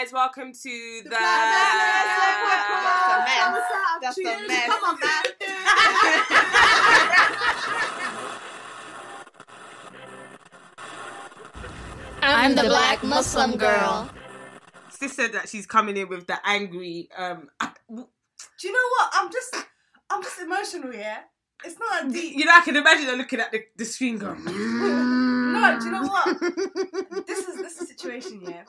guys. Welcome to the. That's a mess. Come on, man. I'm the black Muslim girl. Sis said that she's coming in with the angry. Um, Do you know what? I'm just, I'm just emotional. Yeah, it's not that deep. you know, I can imagine her looking at the, the screen going. No, do you know what? This is this is the situation. Yeah,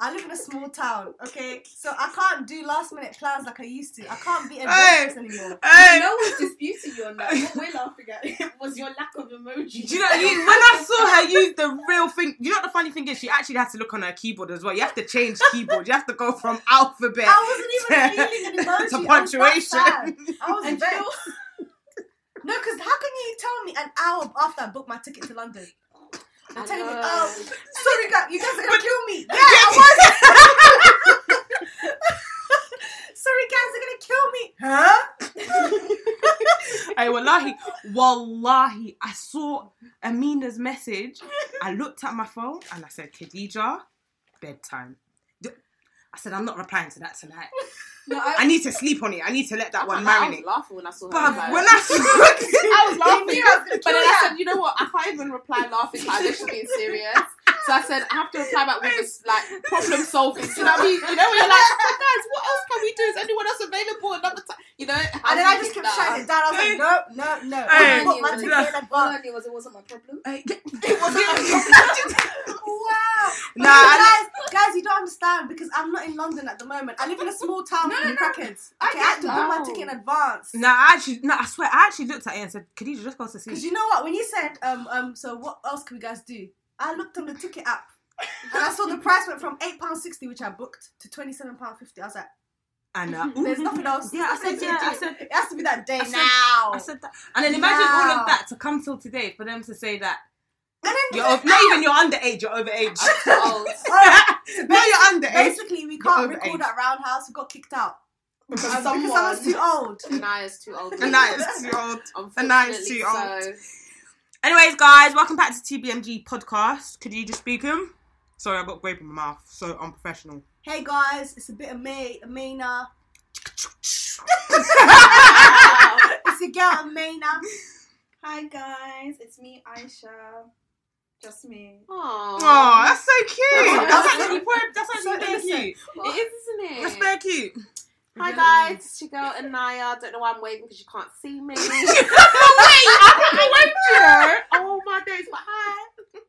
I live in a small town. Okay, so I can't do last minute plans like I used to. I can't be Hey. adventurous anymore. Hey, No one's disputing you on that. What we're laughing at was your lack of emoji. Do you know you, when I saw her use the real thing? You know what the funny thing is? She actually had to look on her keyboard as well. You have to change keyboard. You have to go from alphabet I wasn't even feeling an emoji. to I was punctuation. I was And vexed. No, because how can you tell me an hour after I booked my ticket to London? I They're telling me, know. oh, sorry, guys, you guys are gonna kill me. Yeah, I was. sorry, guys are gonna kill me. Huh? Hey, wallahi, wallahi, I saw Amina's message. I looked at my phone and I said, Khadija, bedtime. I said, I'm not replying to that tonight. No, I I, need to sleep on it. I need to let that I, one can't I marinate. was laughing when I saw her. But when I I was laughing, I was but then I said, you know what? I can't even reply laughing. Like, this should be serious. So I said, I have to reply back with this like problem solving. Do you know what I mean? You know when you're like, oh, guys, what else can we do? Is anyone else available another time? You know? And then I just kept shutting it down. I was like, no, no, no. Hey. I booked my ticket in All advance. I knew was it wasn't my problem. It wasn't my Wow. Nah, guys, guys, you don't understand because I'm not in London at the moment. I live in a small town No, in no, Crackers. I Okay, I had to book my ticket in advance. No, I actually, no, I swear, I actually looked at it and said, Khadija, just go to see? Because you know what? When you said, um, um, so what else can we guys do? I looked on the ticket app and I saw the price went from £8.60, which I booked, to £27.50. I was like, And uh, there's nothing else. Yeah, I said, yeah, I said, It has to be that day I said- now. I said that. And then imagine all of that to come till today for them to say that and then you're of, not even you're underage, you're overage. Oh, Oh, no, you're underage. basically, we can't You're record overage. at Roundhouse. We got kicked out. because Um, someone. because I was too old. Anaya's too old. And that is too old. Unfortunately, Anaya's too old. so. Anyways, guys, welcome back to TBMG podcast. Could you just speak him? Sorry, I got grape in my mouth. So unprofessional. Hey guys, it's a bit of May, Amina. It's a girl Amina. Hi guys, it's me, Aisha. Just me. Aww. Oh, that's so cute. That's- That's actually very- that's So very innocent. cute. It is, isn't it? That's very cute. Hi guys, it's your girl Anaya. Don't know why I'm waving because you can't see me. oh my days, but hi.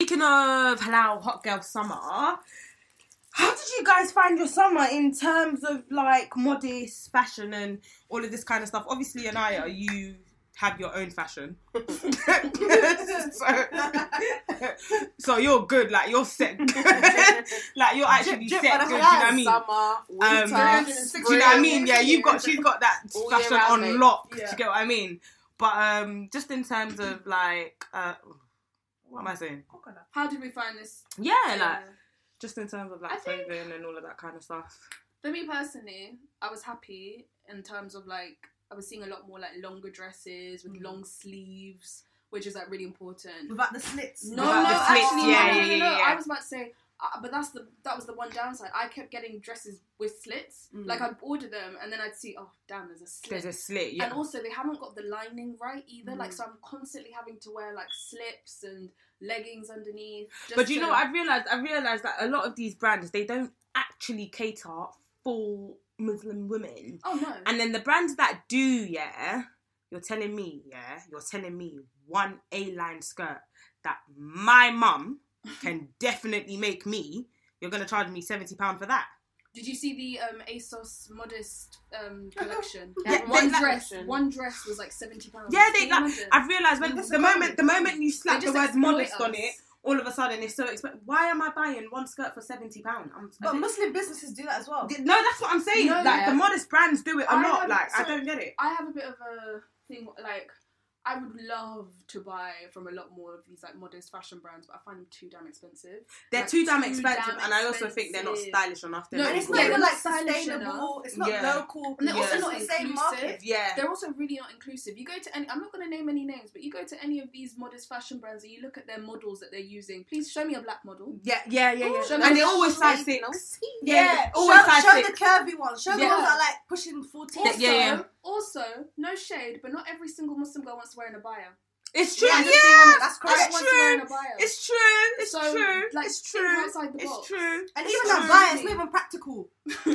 Speaking of halal hot girl summer, how did you guys find your summer in terms of like modest fashion and all of this kind of stuff? Obviously, Anaya, you have your own fashion, so, so you're good. Like you're set, like you're actually Drip, drip set good. Do you know what I mean? Summer, winter, Um, spring. Do you know what I mean? Yeah, you've got she's got that All fashion on mate. lock. Do you get what I mean? But um, just in terms of like, uh, what am I saying? How did we find this? Yeah, like Yeah. just in terms of like clothing and all of that kind of stuff. For me personally, I was happy in terms of like I was seeing a lot more like longer dresses with Mm. long sleeves, which is like really important. Without the slits. No, Without no, the slits, actually, yeah, no, no, yeah, no, yeah, no. yeah. I was about to say, uh, but that's the that was the one downside. I kept getting dresses with slits. Mm. Like I'd order them and then I'd see, oh damn, there's a slit. There's a slit, yeah. And also, they haven't got the lining right either. Like, Mm. so I'm constantly having to wear like slips and leggings underneath. just but you know to- what? I've realized. I realized that a lot of these brands they don't actually cater for Muslim women. Oh no. And then the brands that do, yeah, you're telling me, yeah, you're telling me one A-line skirt that my mum can definitely make me. You're gonna charge me seventy pound for that. Did you see the um, ASOS modest um, collection? Yeah, one they- like- dress, one dress was like seventy pounds. Yeah, they like. imagine? I've realised when That's the moment the moment you slap the just word exploit modest on it, all of a sudden it's so expensive. Why am I buying one skirt for seventy pound? But Muslim businesses do that as well. no, that's what I'm saying. No, like yeah. the modest brands do it a I lot. have- like I don't get it. I have a bit of a thing like I would love to buy from a lot more of these like modest fashion brands, but I find them too damn expensive. They're Like, too damn too expensive, damn and I also think they're not stylish enough. They're No, And not it's not even like sustainable. enough. It's not Yeah. local. And they're it's also not not the same inclusive. market. yeah. They're also really not inclusive. You go to any, I'm not going to name any names, but you go to any of these modest fashion brands and you look at their models that they're using. Please show me a black model. Yeah, yeah, yeah, yeah. Show and they're always size shape, six. Yeah, always show, size show six. the curvy ones. Show the ones that are like pushing 14. Also, Yeah, yeah. also, no shade, but not every single Muslim girl wants to wear an abaya. It's true. Yeah, Yeah, just that's it's correct. wants to wear an true. It's true. It's So, true. like, it's true. outside the it's true. And It's even that true. buy, it's not even practical.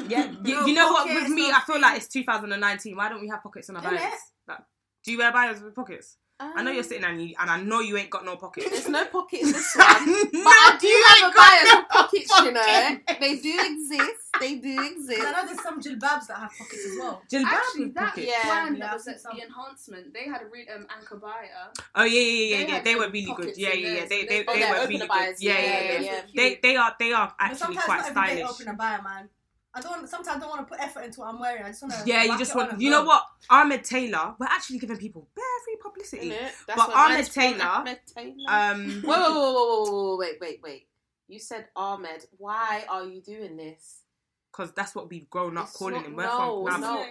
Yeah, you, you know what? With me, I feel like it's 2019. Why don't we have pockets on our Innit? bias? Like, do you wear bias with pockets? I know you're um, sitting and you, and I know you ain't got no pockets. There's no pockets in this one. But no, I do you have ain't a got bias no for pockets, you know. They do exist they do exist. I know there's some jilbabs that have pockets as well. Jilbab Actually, with that pockets. yeah, that was at the enhancement, they had a re- um, anchor buyer. Oh yeah, yeah, yeah, they yeah. They were really good. Yeah, yeah, yeah. They they, oh, they were really good. Yeah, yeah, yeah. They they are they are actually quite stylish. Open a buyer, man. I don't. Sometimes I don't want to put effort into what I'm wearing. I just want to. Yeah, you just want. You know what? Ahmed Taylor. We're actually giving people bare free publicity. But Ahmed Taylor. Ahmed Taylor. Um. Whoa, whoa, whoa, whoa, whoa, wait, wait, wait. You said Ahmed. Why are you doing this? Because that's what we've grown up It's calling not- him. We're no, from. no, Ahmed.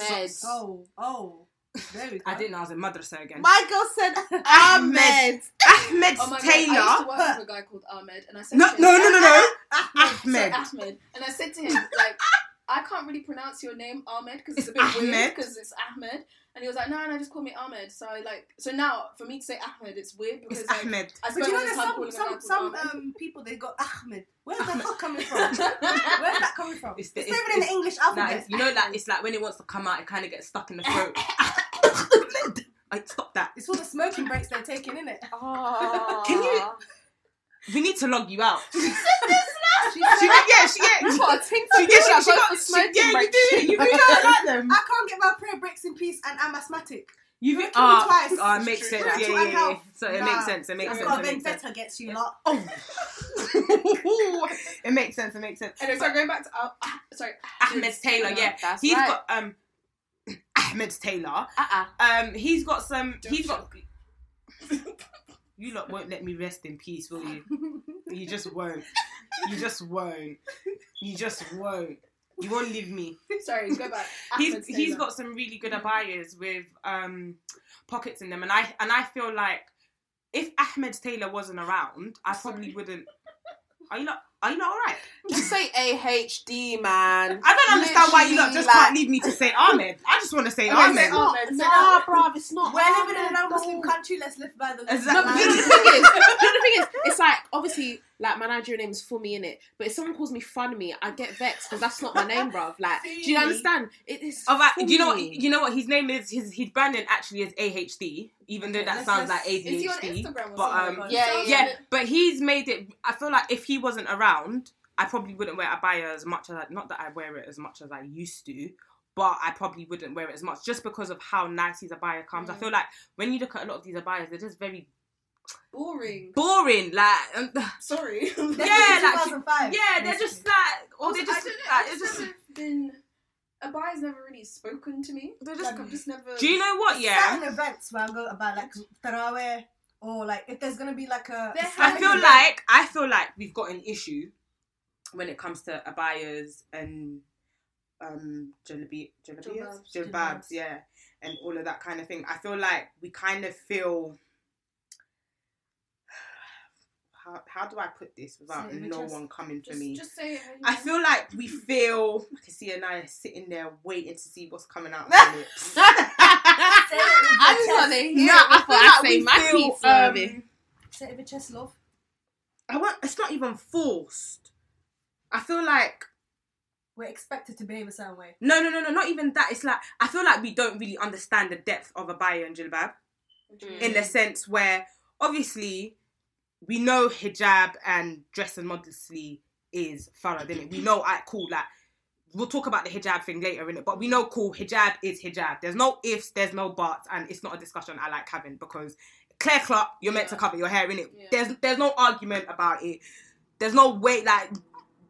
Ahmed. Oh, oh. There we go. I didn't know I was in madrasa again. My girl said Ahmed. Ahmed. Ahmed Oh my god, I used to Taylor. work with a guy called Ahmed, and I said No, to him, no, no, no, no. Ahmed. Ahmed. Ahmed. And I said to him, like, I can't really pronounce your name, Ahmed, because it's, It's a bit weird, because it's Ahmed. And he was like, no, no, just call me Ahmed. So I like, so now for me to say Ahmed, it's weird because It's like, Ahmed. I But you know, there's some some some um people they got Ahmed. Where's the fuck coming from? Where's that coming from? It's It's, the- not it's- even in the English Nah, alphabet. it's- you know, like it's like when it wants to come out, it kind of gets stuck in the throat. like, stop that. It's all the smoking breaks they're taking, isn't it? Oh. Can you- We need to log you out. She She yeah, she yeah. You got a ting She, for yeah, she, she got got, the she, smoking yeah, you do. shit. You don't like them. I can't get my prayer breaks in peace and I'm asthmatic. You You're really me oh, twice. oh, it makes sense. Yeah, yeah, yeah. So it Nah. makes sense. It makes I've sense. got It a makes sense. vendetta against you lot. Oh, it makes sense. It makes sense. Anyway, so going back to uh, ah, sorry, Ahmed Taylor, yeah, That's he's right. got um Ahmed Taylor. Uh-uh. Um, he's got some. Don't He's got. You lot won't let me rest in peace, will you? You just won't. You just won't. You just won't. You won't leave me. Sorry, go back. He's he's got some really good abayas with um pockets in them, and I and I feel like if Ahmed Taylor wasn't around, I probably wouldn't. Are you not? Are you not alright? Just say AHD, man. I don't understand why you lot just Literally, can't leave me to say Ahmed. I just want to say Okay, Ahmed. say Ahmed. Nah, bruv, it's not. We're living in a Ahmed, non-Muslim though. country. Let's live by the Exactly. No, but you know the thing is, you know the thing is, it's like obviously, like my Nigerian name is Fumi in it, but if someone calls me Funmi, I get vexed because that's not my name, bruv. Like, do you understand? It is. All right, do you know what? You know what? His name is his his branding actually is AHD, even though that let's- sounds let's- like Is he on ADHD. Instagram or But um, Yeah, yeah, yeah, but he's made it. I feel like if he wasn't around, I probably wouldn't wear abaya as much as I. Not that I wear it as much as I used to, but I probably wouldn't wear it as much just because of how nice his abaya comes. I Mm. feel like when you look at a lot of these abayas, they're just very boring. boring. Like, um, Sorry. That's Yeah, like, 2005, yeah, they're just like, or Also, they're just, I don't know, like, it's just just. never been. Abaya's never really spoken to me. They're just. I've just never. Do you know what? Yeah, Certain events where I go about like taraweh or like if there's gonna be like a. There a has I Islamic feel event- like I feel like we've got an issue when it comes to abayas and um jalabi jalabiyas Jilbabs. jilbabs, Jilbabs. yeah, and all of that kind of thing. I feel like we kind of feel. How, how do I put this without Say it with no chest. one coming for Just, me? just say it. I know. feel like we feel. I can see Anaya sitting there waiting to see what's coming out of my lips. Say it with I your just want to hear Nah, it before I, say we my feel, piece, um, Say it with your chest, love. I want. It's not even forced. I feel like We're expected to behave a certain way. no, no, no, no. Not even that. It's like I feel like we don't really understand the depth of a abaya and jilbab in the sense where obviously we know hijab and dress and modesty is farad, innit? We know, I cool, like we'll talk about the hijab thing later in it, but we know cool hijab is hijab. There's no ifs, there's no buts, and it's not a discussion I like having because clear cut, you're meant to cover your hair in it. Yeah. There's there's no argument about it. There's no way like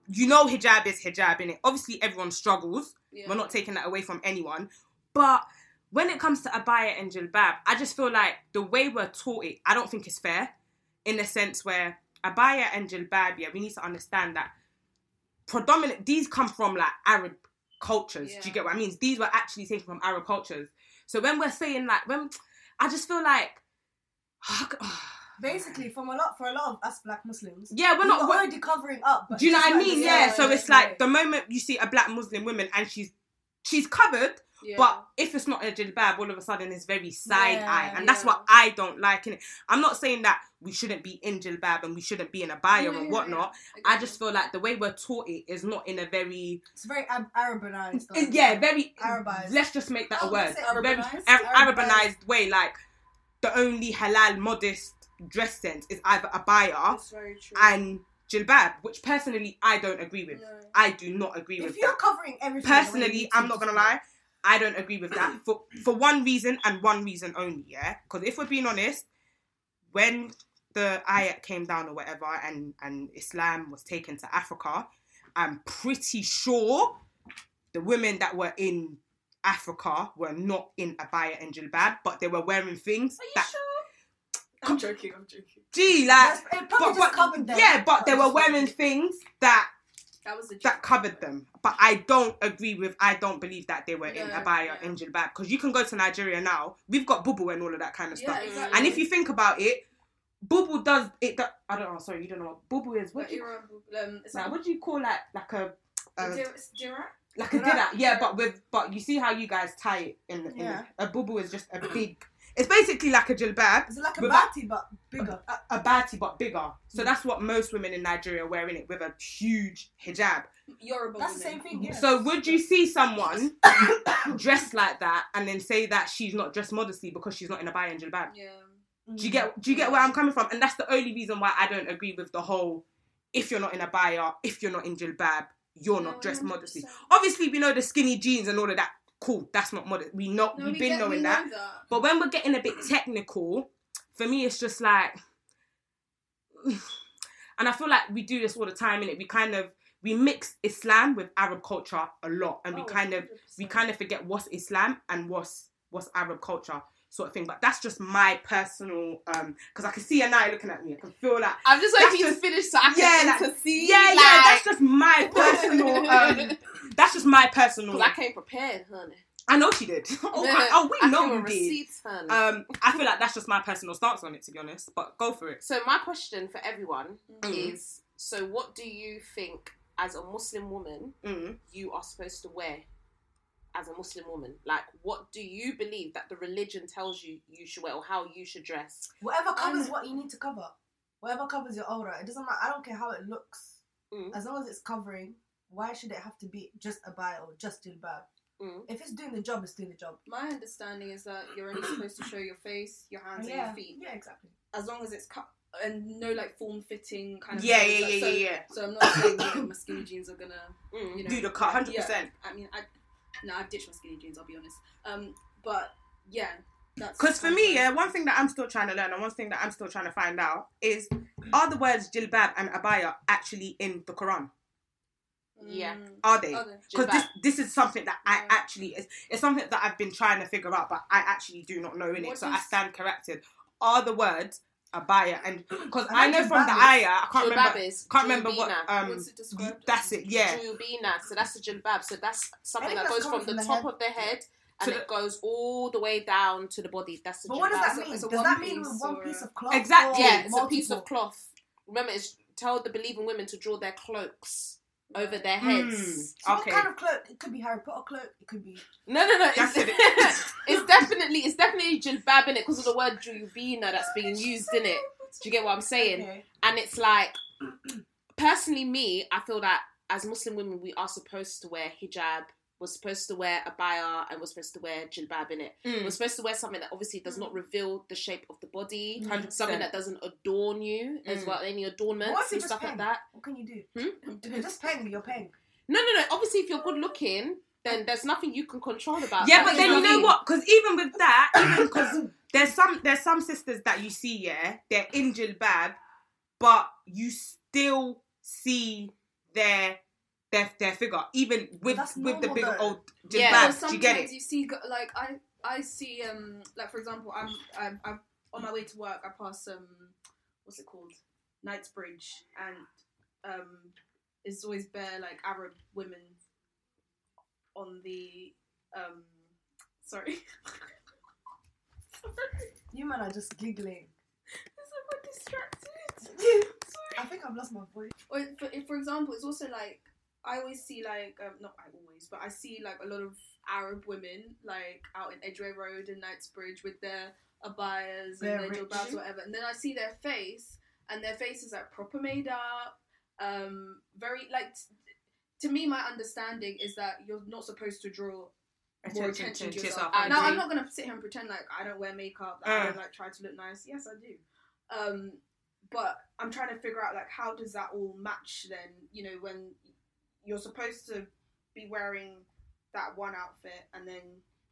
you know hijab is hijab in it. Obviously everyone struggles. Yeah. We're not taking that away from anyone, but when it comes to abaya and jilbab, I just feel like the way we're taught it, I don't think it's fair. In the sense where abaya and jilbab, yeah, we need to understand that predominant these come from like Arab cultures. Do you get what I mean? These were actually taken from Arab cultures. So when we're saying like when I just feel like Basically, from a lot for a lot of us black Muslims, yeah, we're not. we're- already covering up. Do you know what I mean? the Yeah. So it's like the moment you see a black Muslim woman and she's she's covered, Yeah. but if it's not a jilbab, all of a sudden it's very side Yeah, eye, and that's what I don't like in it. I'm not saying that we shouldn't be in jilbab and we shouldn't be in abaya Yeah, and whatnot. yeah. I just feel like the way we're taught it is not in a very it's very Ab- Arabanized. Yeah, very Arabized. Let's just make that Oh, a word. it? Very Arabized? Ar- Arabized. Arabized way. Like the only halal modest dress sense is either abaya That's very true. and jilbab, which personally I don't agree with. No. I do not agree If with If you're that. covering everything, the way you Personally, I'm not gonna lie. I don't agree with that for for one reason and one reason only. Yeah, because if we're being honest, when the ayat came down or whatever, and and Islam was taken to Africa, I'm pretty sure the women that were in Africa were not in abaya and jilbab, but they were wearing things Are you that sure? I'm joking. I'm joking. gee, like it probably but, just but covered them. yeah, but they were wearing things that That was that covered them. But I don't agree with. I don't believe that they were in Yeah, abaya yeah. and jilbab because you can go to Nigeria now. We've got bubu and all of that kind of Yeah, stuff. exactly. And if you think about it, bubu does it. do- I don't know. Sorry, you don't know what bubu is. What do you, um, like, what do you call like like a uh, Dir- Dirac? like a Dira- dinner? Yeah, but with but you see how you guys tie it in. in Yeah. a bubu is just a big. It's basically like a jilbab. It's like a With bati but bigger? a, a bati but bigger. So Mm. that's what most women in Nigeria are wearing it with a huge hijab. Yoruba That's the same thing. Yeah. So would you see someone dressed like that and then say that she's not dressed modestly because she's not in abaya and jilbab? Yeah. Do you get do you get where I'm coming from? And that's the only reason why I don't agree with the whole if you're not in abaya, if you're not in jilbab, you're No, not dressed 100%. modestly. Obviously we know the skinny jeans and all of that. Cool, that's not modest. We know No, we've we been get- knowing we that. know that. But when we're getting a bit technical, for me, it's just like, and I feel like we do this all the time. In it, we kind of we mix Islam with Arab culture a lot, and we Oh, kind of we 100%. kind of forget what's Islam and what's what's Arab culture sort of thing. But that's just my personal um because I can see her now looking at me. I can feel like I'm just waiting for you to finish so I Yeah, can like- intercede. yeah, yeah. That's just my personal um. That's just my personal. I came prepared, honey. I know she did. oh, I- oh, we I know you with did. receipts, honey. Um, I feel like that's just my personal stance on it, to be honest. But go for it. so my question for everyone Mm. is: So, what do you think, as a Muslim woman, Mm. you are supposed to wear? As a Muslim woman, like, what do you believe that the religion tells you you should wear, or how you should dress? Whatever covers I'm- what you need to cover. Whatever covers your aura. It doesn't matter. I don't care how it looks. Mm. As long as it's covering, why should it have to be just abaya or just jilbab? Mm. If it's doing the job, it's doing the job. My understanding is that you're only supposed to show your face, your hands, and your feet, yeah, exactly. as long as it's cut and no like form fitting kind of. Yeah, yeah, like, yeah, so, yeah, yeah. So I'm not saying that my skinny jeans are gonna Mm. you know Do the cut, yeah, 100%. I mean, I no, I've ditched my skinny jeans. I'll be honest. Um, but yeah, that's Because for me, of- yeah, one thing that I'm still trying to learn and one thing that I'm still trying to find out is are the words jilbab and abaya actually in the Quran? Yeah. Mm, Are they? are they? Because this this is something that I Yeah. actually is it's something that I've been trying to figure out, but I actually do not know in it. What So I stand corrected. Are the words abaya and because I I know know from the jilbab ayah, I can't remember. Is Can't remember what um. It? That's it. Yeah. Julbina. So that's the jilbab. So that's something Anything that goes that's from the from the top head. of the head and To it goes all the way down to the body. That's the But jilbab. what does that mean? so a Does that mean with one piece of cloth? Exactly. or Yeah, it's a piece of cloth. Remember, it's tell the believing women to draw their cloaks over their Hmm. heads. So Okay. what kind of cloak? It could be Harry Potter cloak. It could be. No, no, no. It's, it's definitely it's definitely jilbab in it because of the word julbina that's being used in it. Do you get what I'm saying? Okay. And it's like, personally, me, I feel that as Muslim women, we are supposed to wear hijab. We're supposed to wear abaya and we're supposed to wear jilbab in it. Mm. We're supposed to wear something that obviously does not reveal the shape of the body, 100%. something that doesn't adorn you as Mm. well, any adornments and stuff like that. What can you do? Hmm? You're just paying, you're paying. No, no, no. Obviously, if you're good looking, then there's nothing you can control about. Yeah, that. but then you I know what? Because even with that, even because there's some there's some sisters that you see, yeah, they're in jilbab, but you still see their their their figure, even with that's with the big though. old Yeah, jilbab. Or do you get it? you see, like I, I see um like for example I'm I'm, I'm on my way to work I pass um what's it called Knightsbridge and um it's always bare like Arab women on the um sorry sorry You man are just giggling. I'm so distracted I think I've lost my voice. or for, for example, it's also like I always see like um, not I always, but I see like a lot of Arab women like out in Edgware Road and Knightsbridge with their abayas They're and their rich. jilbabs, whatever, and then I see their face, and their face is like proper made up, um, very like. T- to me, my understanding is that you're not supposed to draw more attention to yourself. I now, agree. I'm not gonna sit here and pretend like I don't wear makeup, that I Uh. don't like try to look nice. Yes, I do. Um, but I'm trying to figure out like how does that all match then? You know, when you're supposed to be wearing that one outfit and then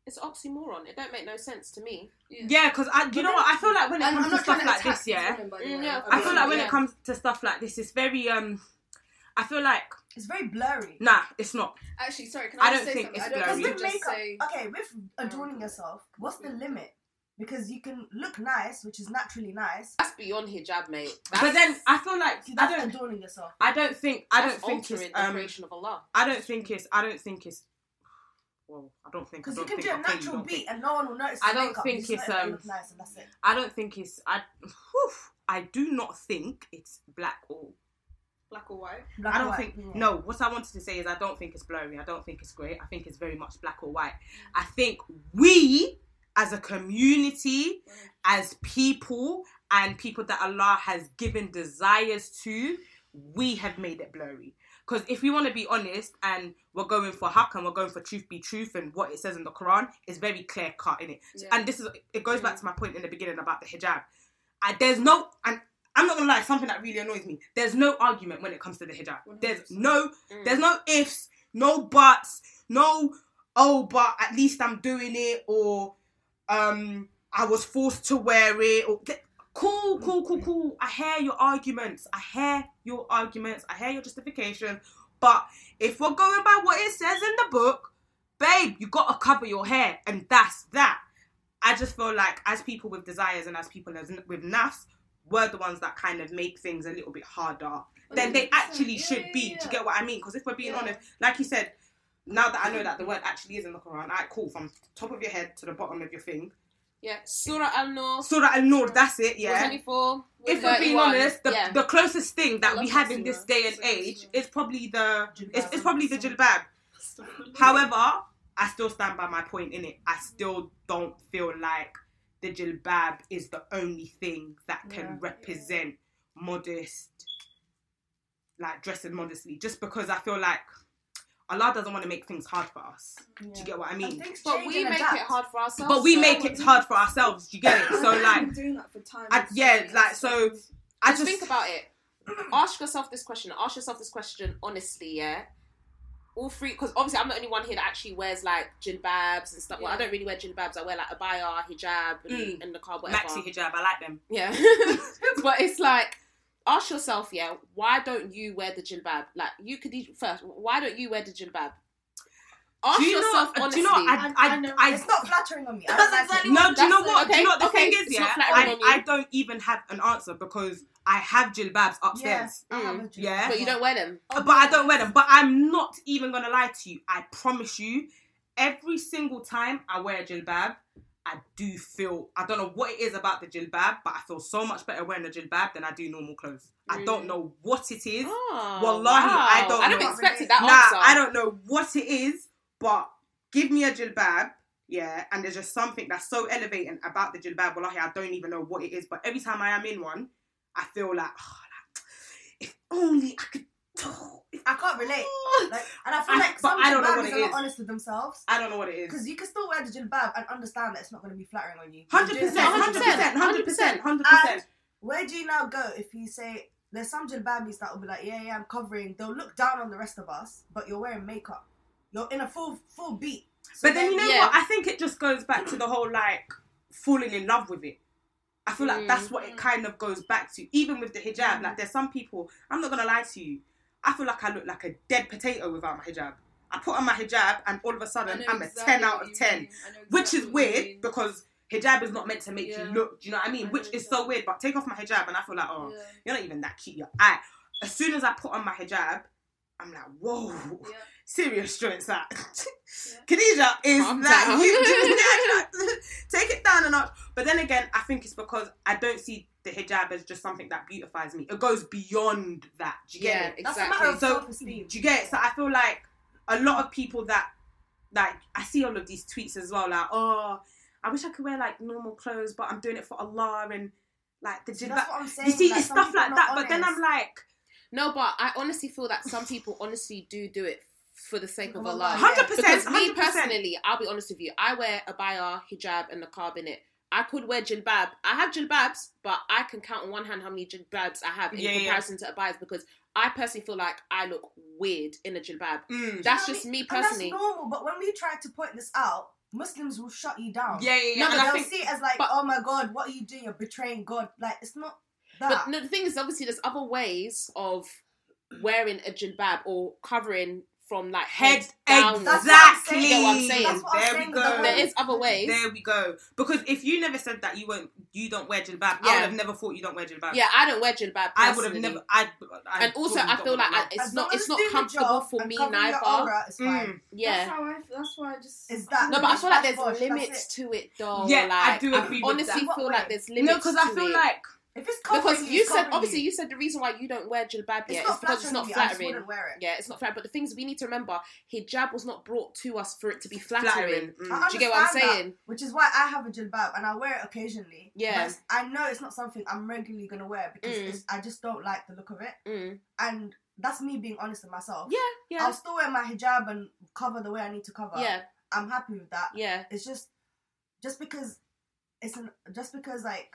It's oxymoron. It don't make no sense to me. Yeah, because I, you know what? I feel like when it comes I'm to stuff to like this, yeah, women, Mm, yeah, I feel like when Yeah. it comes to stuff like this, it's very um. I feel like It's very blurry. nah, it's not. Actually, sorry, can I, I just don't say think something? it's I don't blurry. think With you just makeup, say okay, with adorning yourself, what's the limit? Because you can look nice, which is naturally nice. That's beyond hijab, mate. That's, But then I feel like See, I don't. adorning yourself. I don't think. I that's don't think altering it's. the Um, creation of Allah. I don't think it's. I don't think it's. Well, I don't think. Because you can think, do a I'll tell you, natural don't think- beat and no one will notice. I don't makeup. think it's, let it um, nice and that's it. I don't think it's. I. whew, I do not think it's black or. black or white. Black I don't white, think. yeah. No, what I wanted to say is I don't think it's blurry. I don't think it's grey. I think it's very much black or white. I think we, as a community, as people, and people that Allah has given desires to, we have made it blurry. Because if we want to be honest and we're going for haqq and we're going for truth be truth and what it says in the Quran, it's very clear cut in it. Yeah. And this is it goes back to my point in the beginning about the hijab. I, there's no and I'm not gonna lie, something that really annoys me. There's no argument when it comes to the hijab. There's 100%. no Mm. there's no ifs, no buts, no oh but at least I'm doing it or um I was forced to wear it or cool, cool, cool, cool. I hear your arguments. I hear your arguments. I hear your justification. But if we're going by what it says in the book, babe, you gotta cover your hair, and that's that. I just feel like as people with desires and as people as, with nafs, we're the ones that kind of make things a little bit harder than they actually should be. Do you get what I mean? Because if we're being Yeah. honest, like you said, now that I know that the word actually is in the Quran, alright, cool, from top of your head to the bottom of your thing. Yeah, Surah Al Nur. Surah Al Nur, that's it, yeah. 24. If we're being honest, the, yeah. the closest thing that we have that in this day and It's age surah. is probably the it's, Jilbab. it's probably the jilbab. However, I still stand by my point in it. I still don't feel like the jilbab is the only thing that can Yeah. represent modest, like dressing modestly. Just because I feel like Allah doesn't want to make things hard for us. Do you get what I mean? things But we make adapt. it hard for ourselves. But we so- make it hard for ourselves. Do you get it? So I've like, been doing that for time. I, yeah, so- like so. I Just just think about it. Ask yourself this question. Ask yourself this question honestly, yeah. All three, because obviously I'm the only one here that actually wears like jilbabs and stuff. Well, I don't really wear jilbabs. I wear like abaya, hijab, and, Mm. and the car, whatever. maxi hijab. I like them. Yeah, but it's like ask yourself, yeah, why don't you wear the jilbab? Like you could first, why don't you wear the jilbab? Ask Do you know? yourself Do you know? I, I, I. I, It's not flattering on me. I That's don't like exactly. No, do you know what? the- do you know what the okay, thing is? Yeah, I. I don't even have an answer because I have jilbabs upstairs, Yeah, I have Mm. a jilbab. Yeah. but you don't wear them. but I don't wear them. But I'm not even gonna lie to you. I promise you, every single time I wear a jilbab, I do feel I don't know what it is about the jilbab, but I feel so much better wearing a jilbab than I do normal clothes. I don't know what it is. Oh, Wallahi, I don't I know. expected that nah, answer. I don't know what it is, but give me a jilbab, yeah, and there's just something that's so elevating about the jilbab. Wallahi, I don't even know what it is, but every time I am in one, I feel like, oh, like if only I could. I can't relate. Like, and I feel I- like some I don't know are not honest with themselves. I don't know what it is. Because you can still wear the jilbab and understand that it's not going to be flattering on you. Hundred percent, hundred percent, hundred percent, hundred percent. Where do you now go if you say there's some jilbabis that will be like, yeah, yeah, I'm covering. They'll look down on the rest of us, but you're wearing makeup. You're in a full full beat. So But then you know Yeah. what? I think it just goes back to the whole like falling in love with it. I feel like Mm. that's what it kind of goes back to. Even with the hijab, like there's some people. I'm not gonna lie to you. I feel like I look like a dead potato without my hijab. I put on my hijab, and all of a sudden I'm a ten out of ten, mean. I know which is exactly what you weird because hijab is not meant to make Yeah. you look. Do you know what I mean? I Which is so weird. But take off my hijab, and I feel like, oh, Yeah. you're not even that cute. You're I. As soon as I put on my hijab, I'm like, whoa, Yeah. serious joints. Like, Khadija is Calm like, down. you, take it down a notch. But then again, I think it's because I don't see the hijab as just something that beautifies me. It goes beyond that. Do you get Yeah, it? That's a exactly. matter of So- self-esteem. Do you get it? So I feel like a lot of people that like I see all of these tweets as well, like, oh, I wish I could wear like normal clothes, but I'm doing it for Allah and like the See, that's what I'm saying. You see, like, it's stuff like that. not But then I'm like, No, but I honestly feel that some people honestly do do it for the sake of Of Allah. Allah, hundred Because percent, me hundred percent. personally, I'll be honest with you, I wear abaya, hijab, and niqab in it. I could wear jilbab. I have jilbabs, but I can count on one hand how many jilbabs I have in Yeah, yeah. comparison to abayas because I personally feel like I look weird in a jilbab. Mm. That's You know just me mean? And personally. that's normal, but when we try to point this out, Muslims will shut you down. Yeah, yeah, yeah. No, and but I they'll think see it as like, but- oh my god, what are you doing? You're betraying God. Like it's not that. But no, the thing is, obviously, there's other ways of wearing a jilbab or covering from like head, head down. That's what I'm exactly. You know what I'm saying? That's what I'm there saying we go. There is other ways. There we go. Because if you never said that you won't, you don't wear jilbab, I Yeah. would have never thought you don't wear jilbab. Yeah, I don't wear jilbab. I would have never. I, I And also, I feel like I, it's As not it's not comfortable job for me neither. aura is fine. Mm. Yeah. That's how I. That's why I just. Is that No, but I feel like there's limits to it, though. Yeah, I do agree with honestly feel like there's limits. No, because I feel like If it's covering because you, said obviously you. you said the reason why you don't wear jilbab yet is because it's not flattering me, I just wear it. Yeah, it's not flattering. But the things we need to remember, hijab was not brought to us for it to be flattering. flattering. Mm. Do you get what I'm understand that, saying? Which is why I have a jilbab and I wear it occasionally. Yeah. I know it's not something I'm regularly gonna wear because Mm. I just don't like the look of it, Mm. and that's me being honest with myself. Yeah, yeah, I'll still wear my hijab and cover the way I need to cover. yeah, I'm happy with that. yeah. It's just just because it's an just because like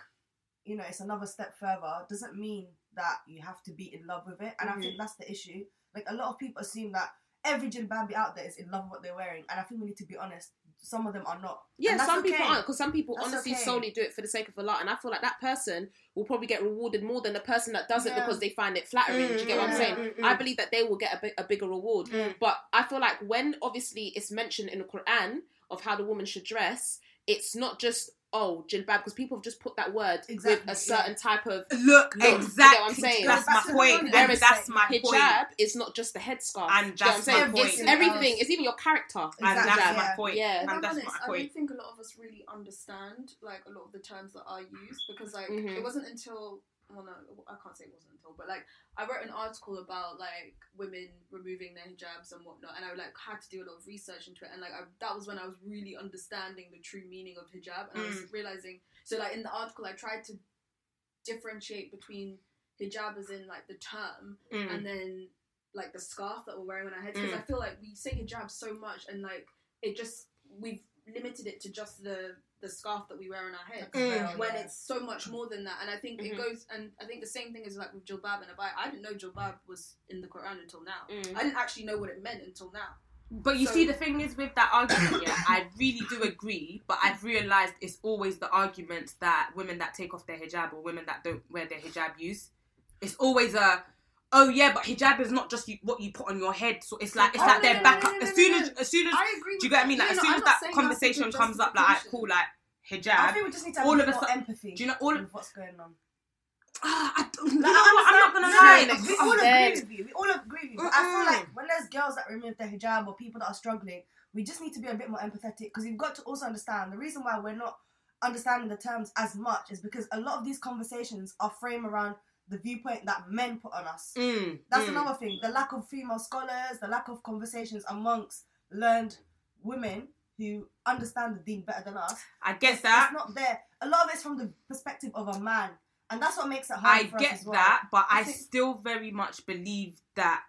you know it's another step further doesn't mean that you have to be in love with it. And I Mhm. think that's the issue. Like a lot of people assume that every jilbabi out there is in love with what they're wearing, and I think we need to be honest. Some of them are not. Yeah, some people aren't because some people That's honestly okay. solely do it for the sake of Allah, and I feel like that person will probably get rewarded more than the person that does it Yeah. because they find it flattering. do you get what I'm Mm, saying? mm, mm, I mm. believe that they will get a, bi- a bigger reward. Mm. But I feel like when obviously it's mentioned in the Quran of how the woman should dress, it's not just oh jilbab because people have just put that word with a certain type of Look, Look, you get what I'm exactly. saying? That's Back my point. point. Whereas that's my hijab point. is not just the headscarf. And Do you know what I'm that's saying? my It's point. everything. else. It's even your character. And that's yeah. my point. Yeah. If And I'm that's honest, my I don't think a lot of us really understand like a lot of the terms that are used because like Mhm. it wasn't until well no I can't say it wasn't until but like I wrote an article about like women removing their hijabs and whatnot and I like had to do a lot of research into it and like I, that was when I was really understanding the true meaning of hijab and I was realizing so like in the article I tried to differentiate between hijab as in like the term Mm. and then like the scarf that we're wearing on our heads because Mm. I feel like we say hijab so much and like it just we've limited it to just the the scarf that we wear on our heads Mm. when Yeah. it's so much more than that and I think Mhm. it goes and I think the same thing is like with jilbab and abaya I didn't know jilbab was in the Quran until now Mm. I didn't actually know what it meant until now But you So- see, the thing is with that argument, yeah, I really do agree. But I've realised it's always the argument that women that take off their hijab or women that don't wear their hijab use. It's always a, oh yeah, but hijab is not just you, what you put on your head. So it's like it's Oh, like no, their no, backup. no, as soon as as soon as I agree with do you get what I mean? Like as soon I'm as that saying that's a conversation comes up, like cool, like hijab. I think we just need to have all a of bit a sudden- empathy. Do you know all of? what's going on? Ah, I don't, you know Like, I what? I'm not gonna lie. We all agree with you. We all agree with you. But I feel like when there's girls that remove their hijab or people that are struggling, we just need to be a bit more empathetic because you've got to also understand the reason why we're not understanding the terms as much is because a lot of these conversations are framed around the viewpoint that men put on us. Mm, That's mm. another thing. The lack of female scholars, the lack of conversations amongst learned women who understand the deen better than us. I get It's not there. A lot of it's from the perspective of a man. And that's what makes it hard I for us get well. that, but I, I think- still very much believe that.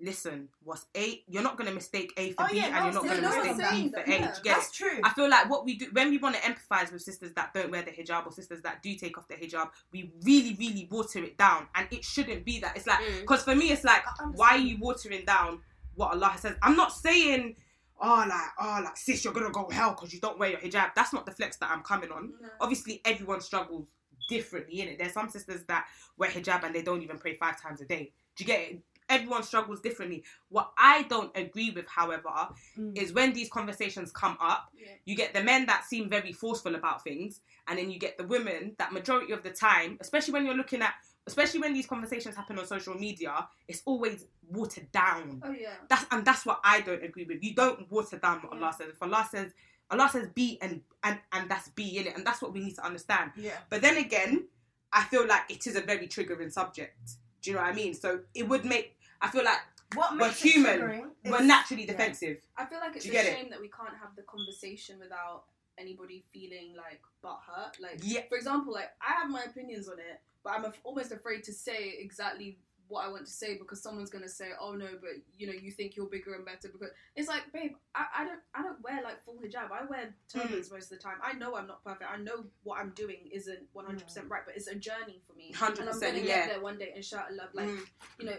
Listen, what's A? You're not gonna mistake A for Oh, B, yeah, and you're not gonna no mistake B for A. yeah. Do you get That's true. I feel like what we do when we want to empathize with sisters that don't wear the hijab or sisters that do take off the hijab, we really, really water it down, and it shouldn't be that. It's like Mm. because for me, it's like why are you watering down what Allah says? I'm not saying. Oh, like, oh, like, sis, you're gonna go hell because you don't wear your hijab. That's not the flex that I'm coming on No. obviously everyone struggles differently in it. There's some sisters that wear hijab and they don't even pray five times a day. Do you get it? Everyone struggles differently. What I don't agree with, however, Mm. is when these conversations come up, Yeah. you get the men that seem very forceful about things, and then you get the women that majority of the time, especially when you're looking at, especially when these conversations happen on social media, it's always watered down. Oh yeah. That's and that's what I don't agree with. You don't water down what Yeah. Allah says. If Allah says Allah says B and and and that's B in it, and that's what we need to understand. Yeah. But then again, I feel like it is a very triggering subject. Do you know what I mean? So it would make I feel like What we're human. we're naturally yeah. defensive. I feel like it's a get it? shame that we can't have the conversation without anybody feeling like butt hurt. Like, Yeah. for example, like I have my opinions on it, but I'm af- almost afraid to say exactly what I want to say because someone's gonna say, "Oh no, but you know, you think you're bigger and better." Because it's like, babe, I, I don't, I don't wear like full hijab. I wear turbans most of the time. I know I'm not perfect. I know what I'm doing isn't 100 percent right, but it's a journey for me. 100%, and I'm gonna yeah. get there one day. Inshallah, like Mm. you know.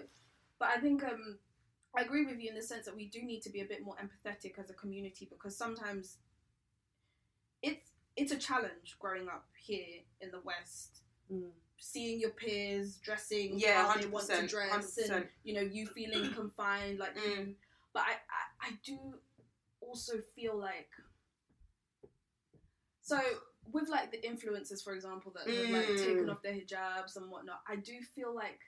But I think um, I agree with you in the sense that we do need to be a bit more empathetic as a community because sometimes it's it's a challenge growing up here in the West, Mm. seeing your peers dressing Yeah, how they want to 100%, and 100%. you know you feeling confined, like Mm. But I, I I do also feel like so with like the influencers, for example, that have like Mm. taken off their hijabs and whatnot. I do feel like.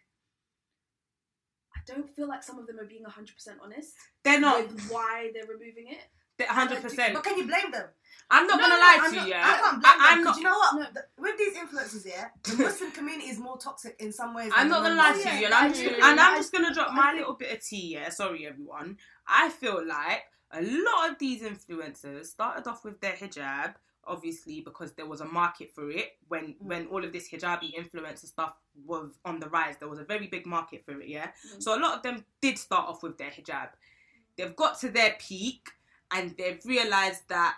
I don't feel like some of them are being 100% honest They're not with why they're removing it. hundred percent. But can you blame them? I'm not No, gonna no, lie I'm to not- you. I can't blame them. I'm 'cause not. You know what? No. The- with these influencers, yeah, the Muslim community is more toxic in some ways. I'm not gonna lie non-Muslim. to yeah, you, and I'm just, and I'm just gonna drop my little bit of tea. Yeah, sorry everyone. I feel like a lot of these influencers started off with their hijab, obviously because there was a market for it when when all of this hijabi influencer stuff was on the rise. There was a very big market for it. Yeah, Mhm. so a lot of them did start off with their hijab. They've got to their peak and they've realized that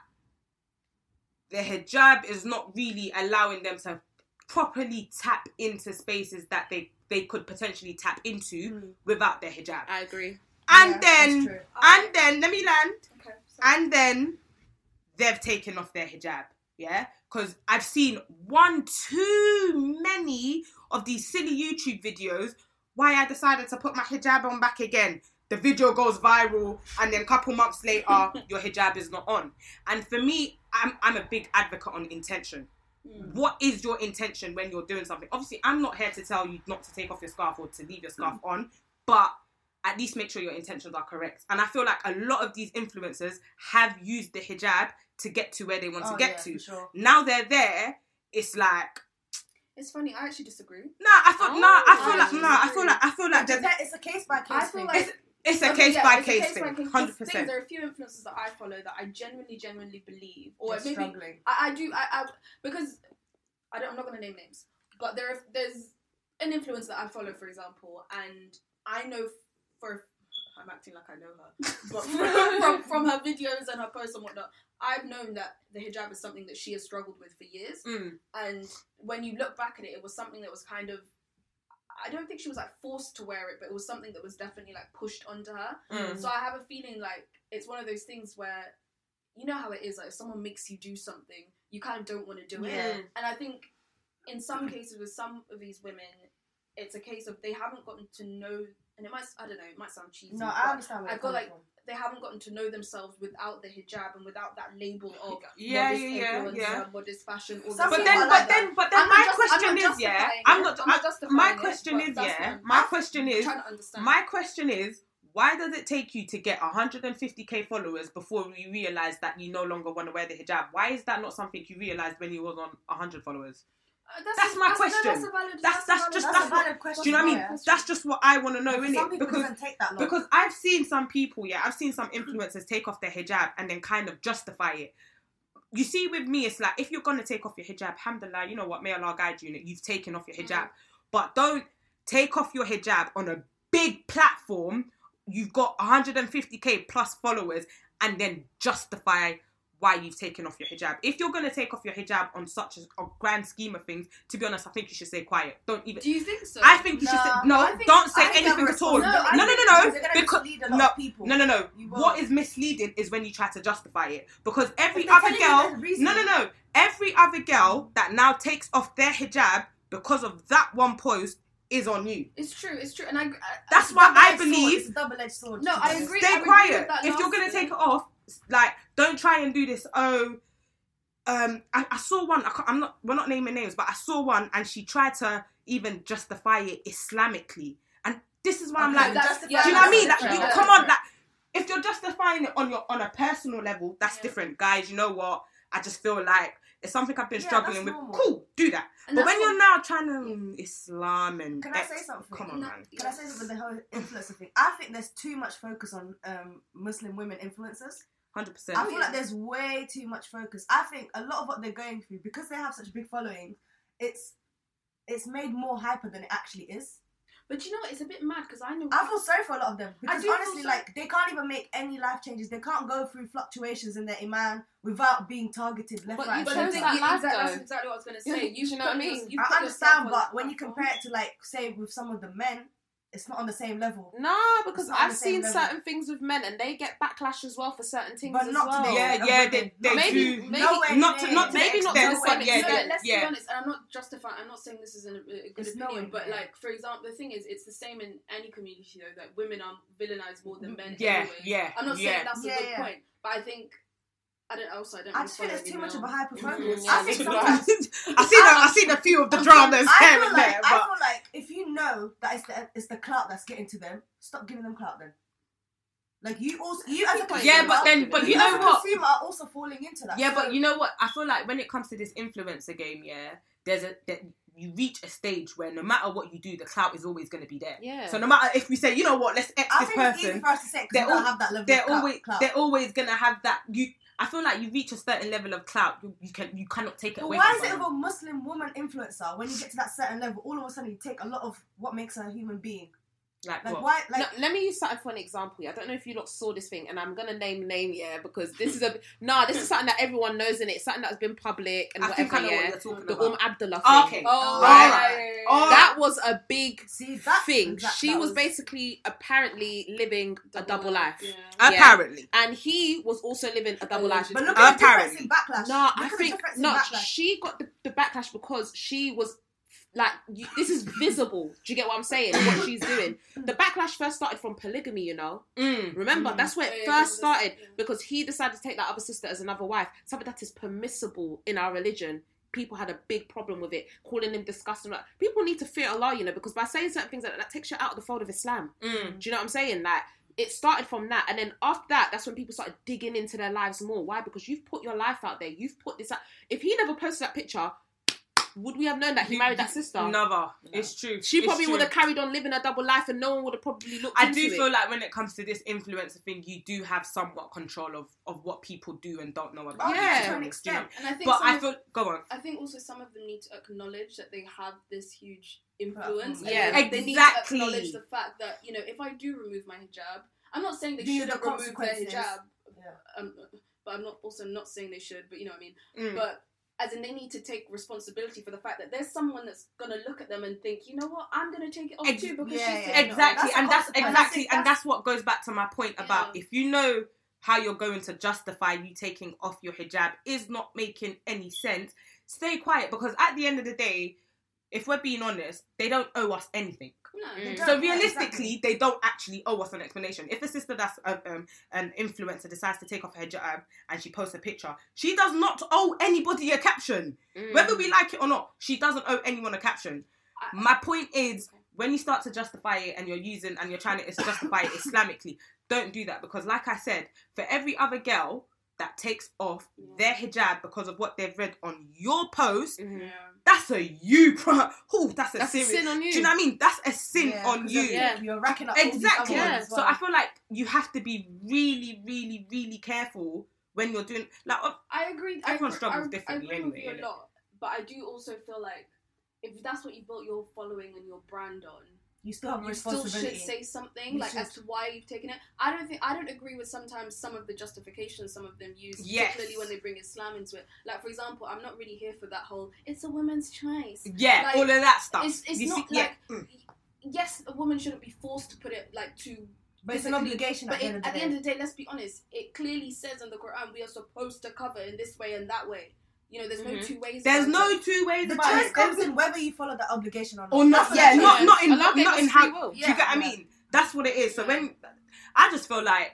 the hijab is not really allowing them to properly tap into spaces that they they could potentially tap into Mm. without their hijab. I agree. And Yeah, then and then let me land. Okay. And then they've taken off their hijab. Yeah? Because I've seen one too many of these silly YouTube videos why I decided to put my hijab on back again. The video goes viral, and then a couple months later, your hijab is not on. And for me, I'm, I'm a big advocate on intention. mm, What is your intention when you're doing something? Obviously, I'm not here to tell you not to take off your scarf or to leave your scarf on, but at least make sure your intentions are correct. And I feel like a lot of these influencers have used the hijab to get to where they want Oh, to get yeah, to. sure. Now they're there, it's like it's funny. I actually disagree. nah. I feel Oh, nah. I feel I like nah. I feel like I feel like It's a- it's a case by case I feel thing. like- it's, it's a Okay, case yeah, by it's a case case by thing, case. hundred Things- percent. There are a few influencers that I follow that I genuinely, genuinely believe, or They're maybe struggling. I, I do. I, I because I don't. I'm not going to name names, but there. are- There's an influencer that I follow, for example, and I know for. I'm acting like I know her, but from, from her videos and her posts and whatnot, I've known that the hijab is something that she has struggled with for years. Mm. And when you look back at it, it was something that was kind of. I don't think she was like forced to wear it, but it was something that was definitely like pushed onto her. Mm. So I have a feeling like it's one of those things where you know how it is. Like if someone makes you do something, you kind of don't want to do it. And I think in some cases with some of these women, it's a case of they haven't gotten to know. And it might, I don't know, it might sound cheesy. No, I understand where I you're feel like from. they haven't gotten to know themselves without the hijab and without that label of Yeah, modest yeah, yeah, yeah. modest fashion. All Some But then, but like then, but then, I'm my just- question is, yeah, I'm not. I'm not my question but is, yeah, my question is, trying to understand. My question is, why does it take you to get 150k followers before you realize that you no longer want to wear the hijab? Why is that not something you realized when you was on 100 followers? Uh, that's my no, question. that's a valid. That's- that's valid- just- That's that's a what- question. Do you know what I mean? yeah. That's just what I want to know, For innit? some people, it Because take that long. because I've seen some people, yeah, I've seen some influencers take off their hijab and then kind of justify it. You see, with me, it's like if you're gonna take off your hijab, alhamdulillah, you know what, may Allah guide you. You've taken off your hijab, but don't take off your hijab on a big platform. You've got 150k plus followers, and then justify why you've taken off your hijab. If you're gonna take off your hijab on such a, a grand scheme of things, to be honest, I think you should stay quiet. Don't even. Do you think so? I think you should say No, no. Think- don't say anything at all. No, responsible. no, no, no, because they're gonna Because mislead a lot no, of people. no, no, no. You What will. is misleading is when you try to justify it because every other girl, no, no, no, every other girl that now takes off their hijab because of that one post is on you. It's true. It's true, and I. I That's why I Double-edged sword, believe It's a double-edged sword. No, I agree. stay I agree quiet. with If you're gonna last take it off, like don't try and do this. Oh, um, I, I saw one. I I'm not. We're not naming names, but I saw one, and she tried to even justify it Islamically, and this is why I'm like, that's- justify yeah, do you know what I mean? Like, you, come on, like, if you're justifying it on your on a personal level, that's Yeah. different, guys. You know what? I just feel like it's something I've been Yeah, struggling with. Cool, do that. And but when you're now trying to mm, Islam and Can I say something? Come on, No. man. Can I say something the whole influencer thing? I think there's too much focus on um, Muslim women influencers. Hundred percent. I feel like there's way too much focus. I think a lot of what they're going through because they have such a big following, it's it's made more hyper than it actually is. But you know what? It's a bit mad because I know. I feel sorry for a lot of them because do honestly, sorry. like they can't even make any life changes. They can't go through fluctuations in their iman without being targeted left, But right, you But and chose the that yeah, life, exactly, that's exactly what I was gonna say. You you know what I mean? I understand, but the when you compare it to like say with some of the men, it's not on the same level. No, because It's not on I've seen level. certain things with men and they get backlash as well for certain things But as not to well. the Yeah, yeah, they- they Maybe- do. maybe- Nowhere not to not to Maybe the not to the but same yeah, No, extent. let's yeah. be honest, and I'm not justifying. I'm not saying this is an, a good It's opinion, nowhere but near. like for example, the thing is, it's the same in any community though that women are villainized more than mm, men. Yeah, anyway. yeah, I'm not yeah. saying that's a good yeah. point, but I think I don't. Also, I don't. I really just feel follow it's too much of a male- hyper focus. Mhm, I yeah, think sometimes I seen a, I seen a few of the dramas I here feel like there, I feel like if you know that it's the it's the clout that's getting to them, stop giving them clout then. Like you also you as a consumer, yeah, but then but you you know as a what? consumer are also falling into that. Yeah, So- but you know what? I feel like when it comes to this influencer game, yeah, there's a that you reach a stage where no matter what you do, the clout is always going to be there. Yeah. So no matter if we say, you know what, let's X I this think it's easy person, for us to say because they're all- have that level they're clout. always clout. they're always going to have that. You, I feel like you reach a certain level of clout, you, you can you cannot take it But away. why is it with a Muslim woman influencer when you get to that certain level, all of a sudden you take a lot of what makes her a human being? Like, Like what? why? Like no, let me use something for an example. yeah. I don't know if you lot saw this thing, and I'm gonna name name yeah because this is a nah. This is something that everyone knows, and it's something that's been public and I think I whatever. know Yeah, what you're talking the about. Umm Abdullah Oh, thing. okay. Oh, Right. yeah, yeah, yeah, yeah. Oh, That was a big see that thing. that- she that was, basically apparently living a double life, Yeah. yeah. Apparently, and he was also living a double life. But look at the difference Apparently. in backlash. No, look I think difference no. backlash. She got the, the backlash because she was like, you, this is visible. Do you get what I'm saying? What she's doing. The backlash first started from polygamy. You know, mm. remember Mm. that's where it Yeah, yeah, first because- started because he decided to take that other sister as another wife. Something that is permissible in our religion. People had a big problem with it, calling him disgusting. Like, People need to fear Allah, you know, because by saying certain things like that, that takes you out of the fold of Islam. Mm. Do you know what I'm saying? Like it started from that, and then after that, that's when people started digging into their lives more. Why? Because you've put your life out there. You've put this out. If he never posted that picture, would we have known that he You- married that sister? Never. It's true. She It's probably true. would have carried on living a double life, and no one would have probably looked. I into do it. feel like when it comes to this influencer thing, you do have somewhat control of, of what people do and don't know about. Oh, Yeah. to an Do you know? And I think But some I of- feel go on. I think also some of them need to acknowledge that they have this huge influence. Platform. and Yeah. they, they need to Exactly. acknowledge the fact that you know if I do remove my hijab, I'm not saying they shouldn't the remove their hijab. Yeah. Um, but I'm not also not saying they should. But you know what I mean. Mm. But as in, they need to take responsibility for the fact that there's someone that's gonna look at them and think, you know what, I'm gonna take it off Ex- too because yeah, she's yeah. taking it off. exactly, That's and that's exactly, That's- and that's what goes back to my point about Yeah. if you know how you're going to justify you taking off your hijab is not making any sense. Stay quiet because at the end of the day, if we're being honest, they don't owe us anything. No, Mm. they So don't. Yeah, realistically, exactly. they don't actually owe us an explanation. If a sister that's a, um, an influencer decides to take off her hijab and she posts a picture, she does not owe anybody a caption. Mm. Whether we like it or not, she doesn't owe anyone a caption. I- My point is, when you start to justify it and you're using and you're trying to justify it Islamically, don't do that because, like I said, for every other girl that takes off Yeah. their hijab because of what they've read on your post, Mhm. Yeah. that's a you, bro. Oh, that's a That's a sin on you. Do you know what I mean? That's a sin Yeah, on 'cause you. you're- Yeah. You're racking up all these Exactly. other Yeah. ones as So. I feel like you have to be really, really, really careful when you're doing like. I agree. I Everyone agree, struggles I, differently I agree anyway, with you a lot, but I do also feel like if that's what you built your following and your brand on, you still have you still should say something You like should. as to why you've taken it. I don't think I don't agree with sometimes some of the justifications some of them use, Yes. particularly when they bring Islam into it. Like for example, I'm not really here for that whole "it's a woman's choice." Yeah, Like, all of that stuff. It's, it's not see- like yeah. Mm. yes, a woman shouldn't be forced to put it like to. but it's an obligation But at the it, end of the at the end of the day, let's be honest. It clearly says in the Quran we are supposed to cover in this way and that way. You know, there's no Mhm. two ways. There's no it. two ways The choice comes in whether you follow that obligation or not. or not. Yeah, what not it not in Allow not in how. will. Do you get what I mean? That's what it is. So when I just feel like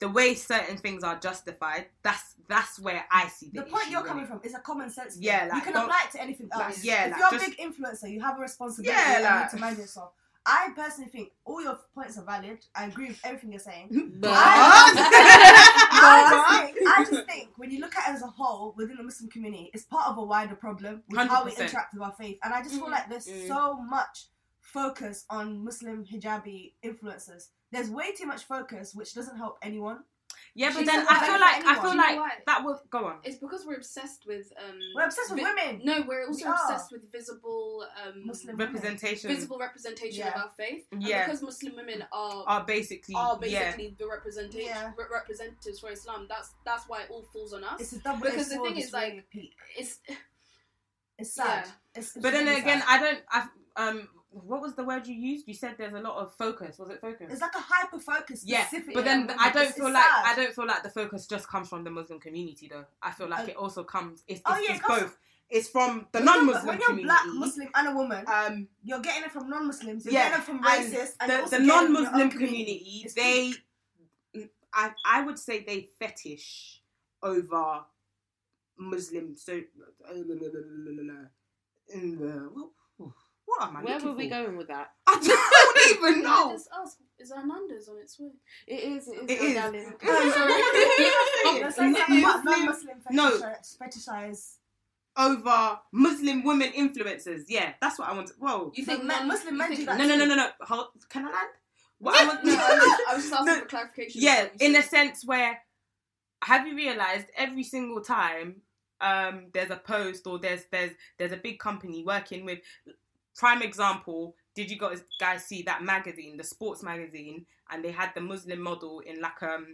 the way certain things are justified, that's that's where I see the, the point issue, you're really. coming from is a common sense. thing. Yeah, you can apply it to anything else. like, yeah, if like, you're just- a big influencer, you have a responsibility Yeah, and you like- need to mind yourself. I personally think all your points are valid. I agree with everything you're saying. But I, just think, I just think when you look at it as a whole within the Muslim community, it's part of a wider problem with how we interact with our faith. And I just feel Mm. like there's Mm. so much focus on Muslim hijabi influencers. There's way too much focus, which doesn't help anyone. Yeah, but She's then not I feel for like I feel Do you like that will go on. It's because we're obsessed with. Um, We're obsessed with vi- women. No, we're also We are. obsessed with visible, um, Muslim women. Representation visible representation of Yeah. our faith. And Yeah. because Muslim women are are basically are yeah. basically the representation Yeah. re- representatives for Islam. That's that's why it all falls on us. It's a double Because the thing is, like. It's It's sad. Yeah. It's, it's But then really again, sad. I don't. I um, what was the word you used? You said there's a lot of focus. Was it focus? it's like a hyper focus. yeah, but then I don't feel like I don't feel like the focus just comes from the Muslim community though. I feel like Uh, it also comes. It's, it's, oh, yeah, it it's comes both. It's from the non-Muslim When you're community. black, Muslim, and a woman, um, you're getting it from non-Muslims. You're Yeah, getting it from racists, and, the, the getting it from your non-Muslim own community, they. I, I would say they fetish over Muslim. So, in the what, what am I where looking were we for? going with that? I don't even know. just ask, is Nando's on its way? It is. It is. It my is. darling. You're It's saying not- that Muslim non-Muslim No. fetishize, fetishize. over Muslim women influencers. Yeah, that's what I want. To, whoa. You think men- Muslim you men think- do that No, no, no, no, no. Hold, can I land? What I want, No, I was, I was just asking No. for clarification. yeah, in a sense where have you realized every single time um there's a post or there's there's there's a big company working with prime example did you guys guys see that magazine the sports magazine and they had the muslim model in like um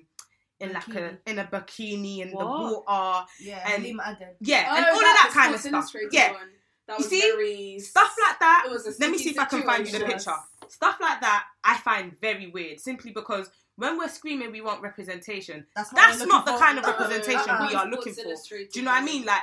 in like a Bikini. in a bikini in the What? water Yeah, And- Lima yeah Oh, and all of that was kind of stuff yeah. That You was see? very stuff like that It was a let me sticky see if I can find you the picture. Stuff like that I find very weird simply because when we're screaming we want representation, That's, what That's not the for. kind of representation we are looking for. Do you know what I mean? Like,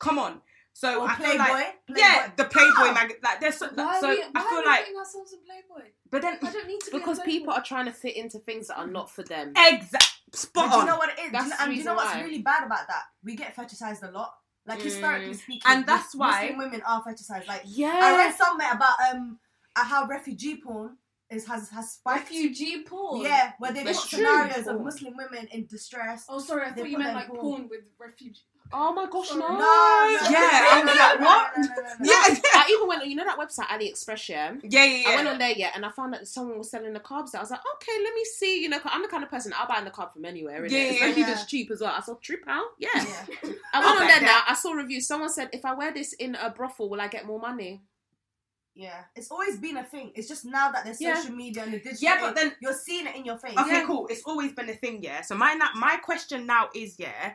come on. So Or I feel Playboy. like Playboy. yeah, the Playboy Oh. mag like there's so, Why so are we, I feel are we like putting ourselves in Playboy? but then I don't need to Because in people are trying to fit into things that are not for them. exact But spot do you know what it is? Do you know, and do you know what's why. really bad about that? We get fetishized a lot. Like Mm. historically speaking, And that's why- Muslim women are fetishized. Like Yeah. I read somewhere about um uh, how refugee porn is has has spiked. refugee porn. Yeah, where they put It's true. scenarios of Muslim women in distress. Oh, sorry. I thought you meant like porn. porn with refugee. Oh my gosh, no. No, no, Yeah, no, I was no, like, no, what? Yeah, I even went on, you know that website AliExpress, yeah? yeah, yeah, I went on there, yeah, and I found that someone was selling the carbs. I was like, okay, let me see, you know, 'cause I'm the kind of person, I'll buy the carb from anywhere, innit? Yeah, yeah, Especially yeah. if it's cheap as well. I saw three pound, yeah. Yeah. I went I'll on there that. now, I saw reviews. Someone said, if I wear this in a brothel, will I get more money? Yeah, it's always been a thing. It's just now that there's Yeah. social media and the digital, Yeah, but then you're seeing it in your face. Okay, Yeah. cool. It's always been a thing, yeah. So my na- my question now is, yeah,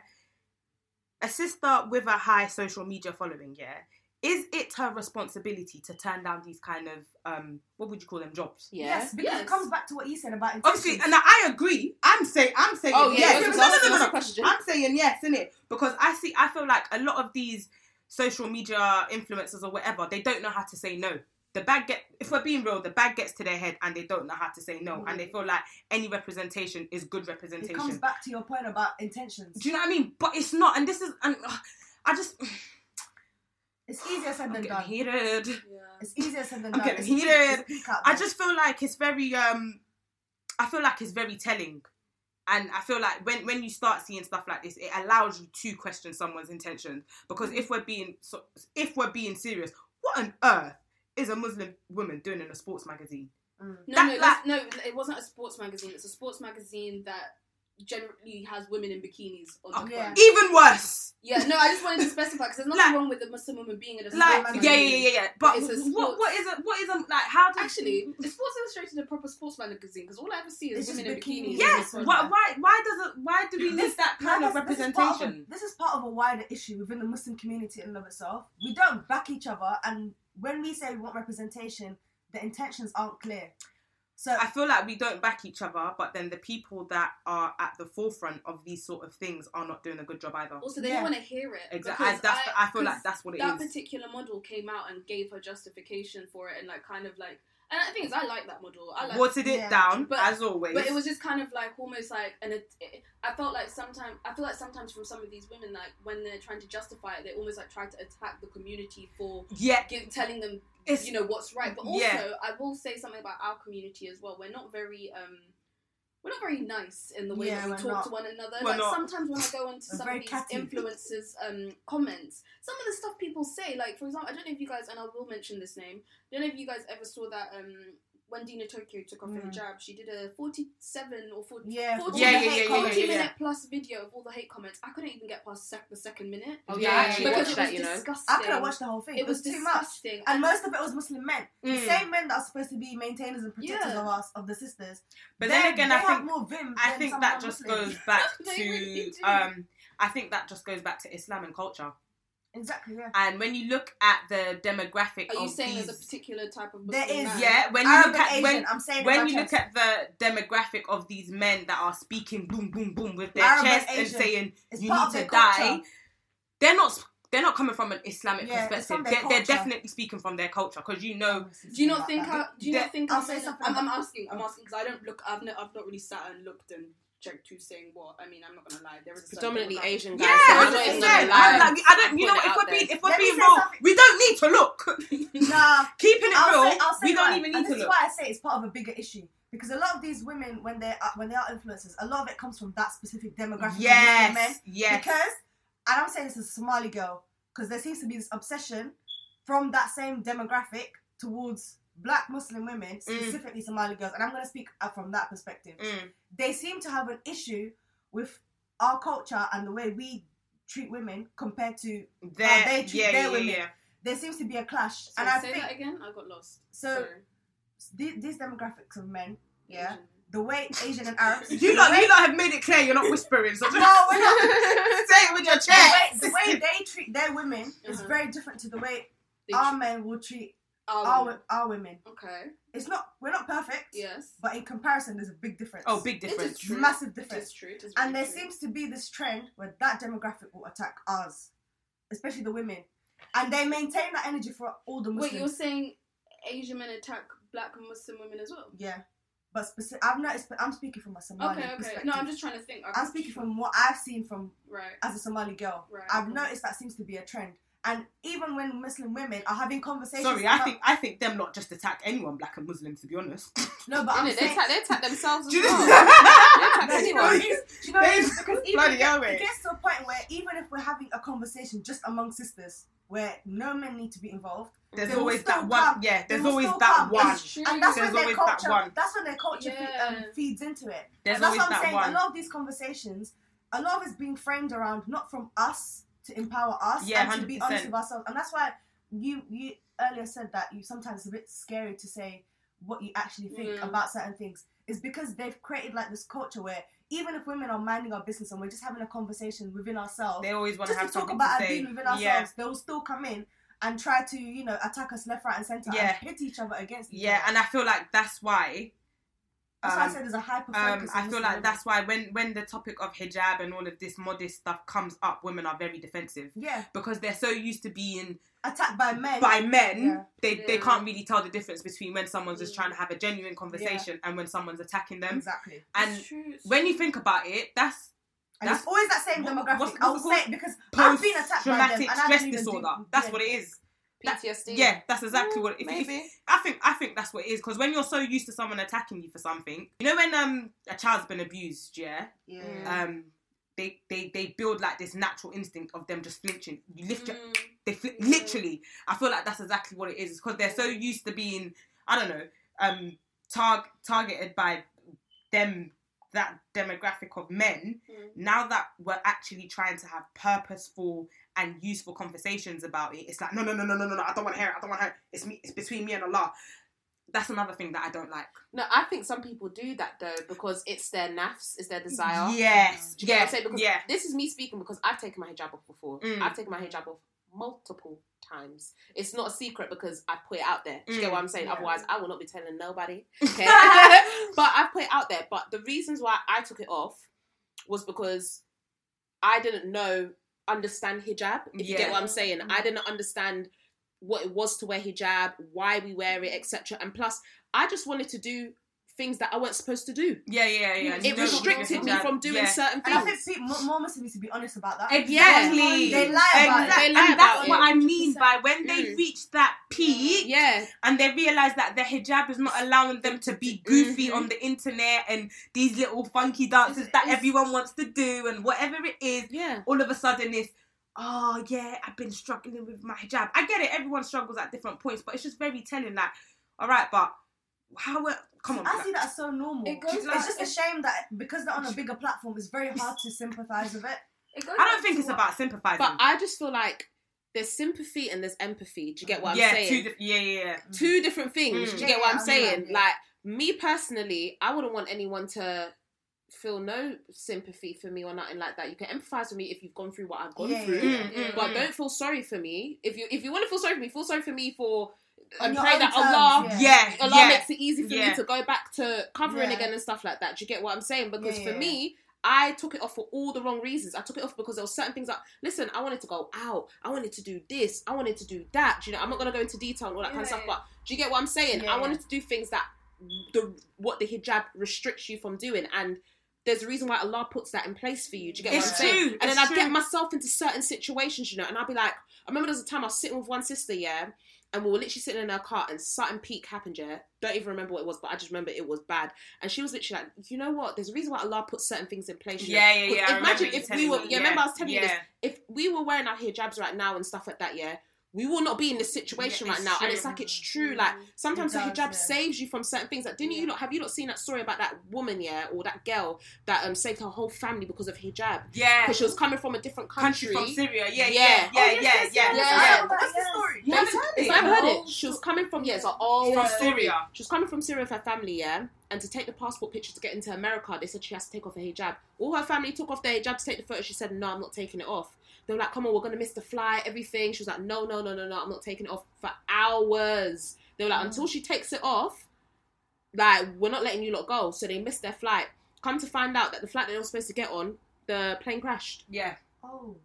a sister with a high social media following, yeah, is it her responsibility to turn down these kind of um, what would you call them jobs? Yeah. Yes, because Yes. it comes back to what you said about Obviously, and I agree. I'm saying, I'm saying, Oh, yeah, yes. yeah, No, no, no, no, no. I'm saying yes, innit? Because I see, I feel like a lot of these social media influencers or whatever, they don't know how to say no. The bag get, if we're being real, the bag gets to their head and they don't know how to say no, and they feel like any representation is good representation. it comes back to your point about intentions. Do you know what I mean? But it's not, and this is, and uh, I just, It's easier said I'm than done. heated. Yeah. It's easier said than I'm done. getting heated. it's I just feel like it's very, um, I feel like it's very telling. And I feel like when, when you start seeing stuff like this, it allows you to question someone's intentions. Because if we're being so, if we're being serious, what on earth is a Muslim woman doing in a sports magazine? Mm. No, That- no, that's, no. It wasn't a sports magazine. It's a sports magazine that generally has women in bikinis on Oh, the yeah. Even worse. Yeah, no, I just wanted to specify because there's nothing Like- wrong with a Muslim woman being in a sports Like magazine. yeah, yeah, yeah, yeah. But It's a what what is it? What is it? Like how does Actually, is Sports Illustrated a proper sports magazine? Because all I ever see is It's women in bikinis. bikinis. Yes. Why, why why does it? Why do we need that kind No, of this- this is of a- representation? This is part of a wider issue within the Muslim community in and of itself. We don't back each other, and when we say we want representation, the intentions aren't clear. So I feel like we don't back each other, but then the people that are at the forefront of these sort of things are not doing a good job either. Also, they Yeah. don't want to hear it. Exactly. because That's I, feel like that's what it that is. particular model came out and gave her justification for it, and like kind of like. And the thing is, I like that model. I like Watered it Yeah. down But- as always. But it was just kind of like almost like, and it, it, I felt like sometimes, I feel like sometimes from some of these women, like when they're trying to justify it, they almost like try to attack the community for yeah, give, telling them, it's you know, what's right. But also, Yeah. I will say something about our community as well. We're not very, um, we're not very nice in the way Yeah, that we talk not. to one another. We're like not. sometimes when I go onto We're some of these catty. influencers' um, comments, some of the stuff people say, like for example, I don't know if you guys, and I will mention this name. I don't know if you guys ever saw that um, when Dina Torkia took off her Mm. hijab, she did a forty-seven or 40, yeah, 40 Yeah, yeah, minute, yeah, yeah, 40 yeah, yeah. minute plus video of all the hate comments. I couldn't even get past sec- the second minute Oh Yeah, yeah, I actually yeah, because watched it was that. You know. disgusting. I couldn't watch the whole thing. It was too much. disgusting. And most of it was Muslim men. The Mm. same men that are supposed to be maintainers and protectors Yeah. of us, of the sisters. But they- then again, they I think more vim. I think that just Muslims. goes back to really um. I think that just goes back to Islam and culture. Exactly. Yeah. And when you look at the demographic Are you of saying these, there's a particular type of There Muslim is, man? yeah, when you Arab look at Asian. when I'm saying when by you look at the demographic of these men that are speaking boom boom boom with their Arab and chest and Asian. saying It's you need to their die, culture. they're not they're not coming from an Islamic Yeah, perspective. their They're, they're definitely speaking from their culture because you know oh, Do you not think? About How, that. do you not think? I'll I'm, say something I'm, I'm asking. I'm asking because I don't look. I've not. I've not really sat and looked and checked who's saying what. I mean, I'm not gonna lie. There is a Predominantly demographic. Asian guys. yeah, so I'm not even percent. gonna lie. I, like, I don't. You know, Putting if we're being if we're being real, we don't need to look. Nah. Keeping it I'll real, say, I'll say we don't why. even and need this to is why I say it's part of a bigger issue because a lot of these women, when they are uh, when they are influencers, a lot of it comes from that specific demographic of Muslim men. Yes, yes. Because, and I'm saying this as a Somali girl, because there seems to be this obsession from that same demographic towards black Muslim women, specifically Somali girls, and I'm going to speak uh, from that perspective. Mm. They seem to have an issue with our culture and the way we treat women compared to They're- they treat yeah, their yeah, women. yeah, yeah. there seems to be a clash So and I say think that again. I got lost. so Sorry. th- these demographics of men yeah Asian. the way Asian and Arabs You the lot, way, you lot have made it clear you're not whispering. So no we're not say it with your the way, chest. the way they treat their women is Uh-huh. very different to the way They our tr- men will treat our our, women. our women Okay. it's not we're not perfect Yes. but in comparison there's a big difference Oh, big It is difference. true. massive difference is true. It is and there true. seems to be this trend where that demographic will attack us especially the women and they maintain that energy for all the Muslims Wait, you're saying Asian men attack black Muslim women as well? yeah but specific I've noticed I'm speaking from a Somali Okay, okay. perspective No, I'm just trying to think. I'm speaking from what I've seen from right. as a Somali girl. Right. I've noticed that seems to be a trend. And even when Muslim women are having conversations, Sorry, I think I think them not just attack anyone, black and Muslim, to be honest. no, but I'm They saying, attack, they attack themselves as well. They attack No, do you know what anyone. it is? Do you know what it is? They- Because even Bloody it, hell, gets, it gets to a point where even if we're having a conversation just among sisters, where no men need to be involved, There's always that one. come. Yeah, there's always that come. one. And that's There's when their always that culture, one. that's when their culture fe- Yeah. um, feeds into it. There's And that's always what I'm that saying. one. A lot of these conversations, a lot of it's being framed around not from us to empower us Yeah, and to be honest with ourselves. And that's why you you earlier said that you sometimes it's a bit scary to say what you actually think Yeah. about certain things. Is because they've created like this culture where even if women are minding our business and we're just having a conversation within ourselves, They always want to have to talk about our say. being within ourselves, Yeah, they will still come in and try to you know attack us left, right, and center Yeah. and hit each other against each yeah, other. and I feel like that's why. That's why I um, said there's a hyper focus. Um, I feel like that's why when when the topic of hijab and all of this modest stuff comes up, women are very defensive yeah because they're so used to being attacked by men. by men. Yeah. They they can't really tell the difference between when someone's just Mm. trying to have a genuine conversation and when someone's attacking them. exactly. And It's true, it's when true. you think about it, that's And That's- it's always that same what- demographic. what's- I'll say it because I've been post attacked by them. traumatic and stress don't even disorder. do- That's yeah. what it is. That- PTSD. Yeah, that's exactly Mm, what. If, if, maybe. I think I think that's what it is because when you're so used to someone attacking you for something, you know, when um a child's been abused, yeah, Yeah. um, they they they build like this natural instinct of them just flinching. You lift your, Mm. they fli- Mm. literally. I feel like that's exactly what it is. Because they're so used to being, I don't know, um, targ- targeted by them that demographic of men. Mm. Now that we're actually trying to have purposeful and useful conversations about it, it's like no, no, no, no, no, no, no. I don't want to hear it. I don't want to hear it. It's me. It's between me and Allah. That's another thing that I don't like. No, I think some people do that though because it's their nafs, it's their desire. Yes. Do you get what I'm saying? Because Yeah. this is me speaking because I've taken my hijab off before. Mm. I've taken my hijab off multiple times. It's not a secret because I put it out there. Do you get Mm, what I'm saying? yeah. Otherwise, I will not be telling nobody. Okay, but I've put it out there. But the reasons why I took it off was because I didn't know understand hijab. If you get what I'm saying, I mm-hmm. didn't understand what it was to wear hijab, why we wear it, etc. And plus, I just wanted to do things that I weren't supposed to do. Yeah, yeah, yeah. It restricted me from doing certain And I things. think people, more, more Muslims need to be honest about that. Exactly. They lie about it. They lie and about that's it. what I mean by when they Mm. reach that peak Yeah, and they realize that the hijab is not allowing them to be goofy Mhm. on the internet and these little funky dances that it's- everyone wants to do and whatever it is, yeah. all of a sudden it's oh yeah, I've been struggling with my hijab. I get it, everyone struggles at different points, but it's just very telling like, all right, but how it come on. I see that as so normal. It goes it's back- just a shame that because they're on a bigger platform, it's very hard to sympathise with it. It goes I don't think to it's what- about sympathizing. But I just feel like there's sympathy and there's empathy. Do you get what I'm yeah, saying? two diff- yeah, yeah, yeah. Two different things. Mm. Do you get what I'm Yeah, saying? yeah. Like me personally, I wouldn't want anyone to feel no sympathy for me or nothing like that. You can empathize with me if you've gone through what I've gone Yeah, through. yeah, Mm, mm, But mm. don't feel sorry for me. If you if you want to feel sorry for me, feel sorry for me for On and your pray own that terms, Allah yeah. Yeah, Allah yeah. makes it easy for Yeah. me to go back to covering Yeah. again and stuff like that. Do you get what I'm saying? Because Yeah, for yeah, me, I took it off for all the wrong reasons. I took it off because there were certain things that listen, I wanted to go out, I wanted to do this, I wanted to do that. Do you know, I'm not gonna go into detail and all that kind of stuff, but do you get what I'm saying? Yeah, I wanted to do things that the what the hijab restricts you from doing and there's a reason why Allah puts that in place for you. Do you get It's what I'm saying? And it's then I'd true. get myself into certain situations, you know, and I'd be like, I remember there was a time I was sitting with one sister, yeah, and we were literally sitting in her car and something peak happened, yeah. Don't even remember what it was, but I just remember it was bad. And she was literally like, you know what? There's a reason why Allah put certain things in place. know? Yeah, yeah, yeah. Imagine if we were, me, yeah, remember I was telling you this. yeah. If we were wearing our hijabs right now and stuff like that, yeah, we will not be in this situation Yeah, right it's now. And it's like it's true. Like sometimes It the hijab yeah. saves you from certain things. Like, didn't you not have you not seen that story about that woman, yeah, or that girl that um saved her whole family because of hijab Yeah. because she was coming from a different country country. from Syria. Yeah, Yeah. yeah, yeah, Oh, yeah, yes, yeah, yes, yes, yeah. yes. Oh, What's the story? You haven't heard it? I've heard it, she was coming from yeah, it's an old From. Syria. She was coming from Syria with her family, yeah. And to take the passport picture to get into America, they said she has to take off her hijab. All her family took off their hijab to take the photo. She said, "No, I'm not taking it off." They were like, "Come on, we're gonna miss the flight, everything." She was like, "No, no, no, no, no, I'm not taking it off for hours." They were like, "Until she takes it off, like we're not letting you lot go." So they missed their flight. Come to find out that the flight they were supposed to get on, the plane crashed. Yeah. Oh.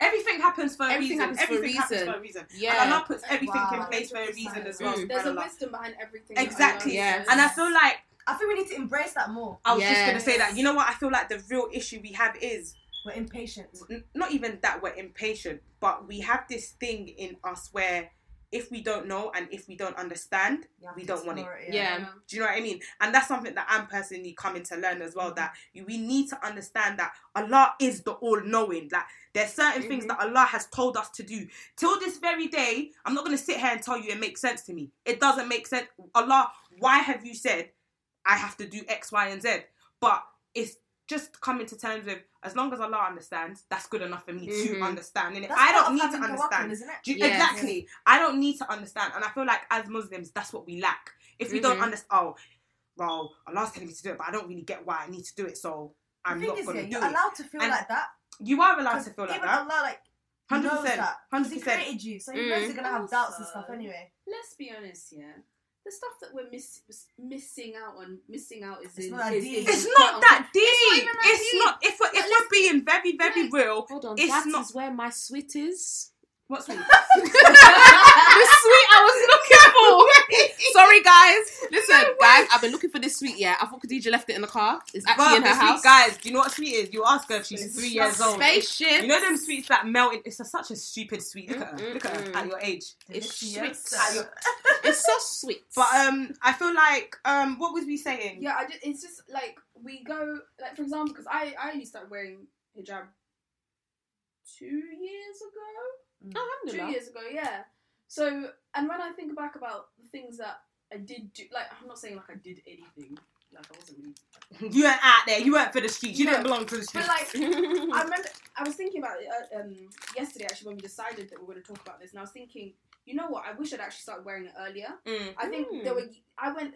Everything happens for a Everything reason. happens for a everything happens reason. for a reason. Yeah. And Allah puts everything Wow. in place for a reason as well. Mm. There's a wisdom behind everything. Exactly. Allah Yeah. And I feel like I think we need to embrace that more. I was just gonna say that. You know what? I feel like the real issue we have is We're impatient. n- not even that we're impatient, but we have this thing in us where if we don't know and if we don't understand, we don't want it. explore Yeah. Do you know what I mean? And that's something that I'm personally coming to learn as well. Mm-hmm. That we need to understand that Allah is the all knowing. Like there's certain things mm-hmm. that Allah has told us to do. Till this very day, I'm not gonna sit here and tell you it makes sense to me. It doesn't make sense. Allah, why have you said I have to do X, Y, and Z? But it's just coming to terms with as long as Allah understands, that's good enough for me to Mhm. understand. And I don't need to understand. isn't it? Do you- Yes. Exactly. I don't need to understand. And I feel like as Muslims, that's what we lack. If we don't Mhm. understand, oh, well, Allah's telling me to do it, but I don't really get why I need to do it, so I'm the thing not going to do you're it. allowed to feel And like that. You are allowed to feel like even that. Allah, like, 100%, knows that. 'cause He 100%. created you, so he Mm. knows you're gonna have doubts and stuff anyway. let's be honest, yeah. The stuff that we're miss- missing out on, missing out is It's in, not that is, deep. is It's not that deep. It's not It's deep. not. If we're, if we're being very, very Like- real, Hold on, It's that not- is where my sweet is. What's sweet? the sweet I was looking for. Sorry, guys. Listen, guys, I've been looking for this sweet. Yeah, I thought Khadija left it in the car. It's actually Bruh, in her the sweet, house. guys, do you know what sweet is? You ask her if she's It's three years old. Spaceship. You know them sweets that melt in. It's a, such a stupid sweet. Look at her. Look at her at your age. It's Delicious. sweet. Your- It's so sweet. But um, I feel like um, what was we saying? Yeah, I just, it's just like we go like for example, because I I only started wearing hijab two years ago. Two years ago, yeah. So and when I think back about the things that I did do, like I'm not saying like I did anything, like I wasn't really, You weren't out there. You weren't for the streets. You No. didn't belong to the streets. but like I remember I was thinking about it uh, um, yesterday actually when we decided that we were going to talk about this, and I was thinking, you know what? I wish I'd actually started wearing it earlier. Mm. I think Mm. there were. I went.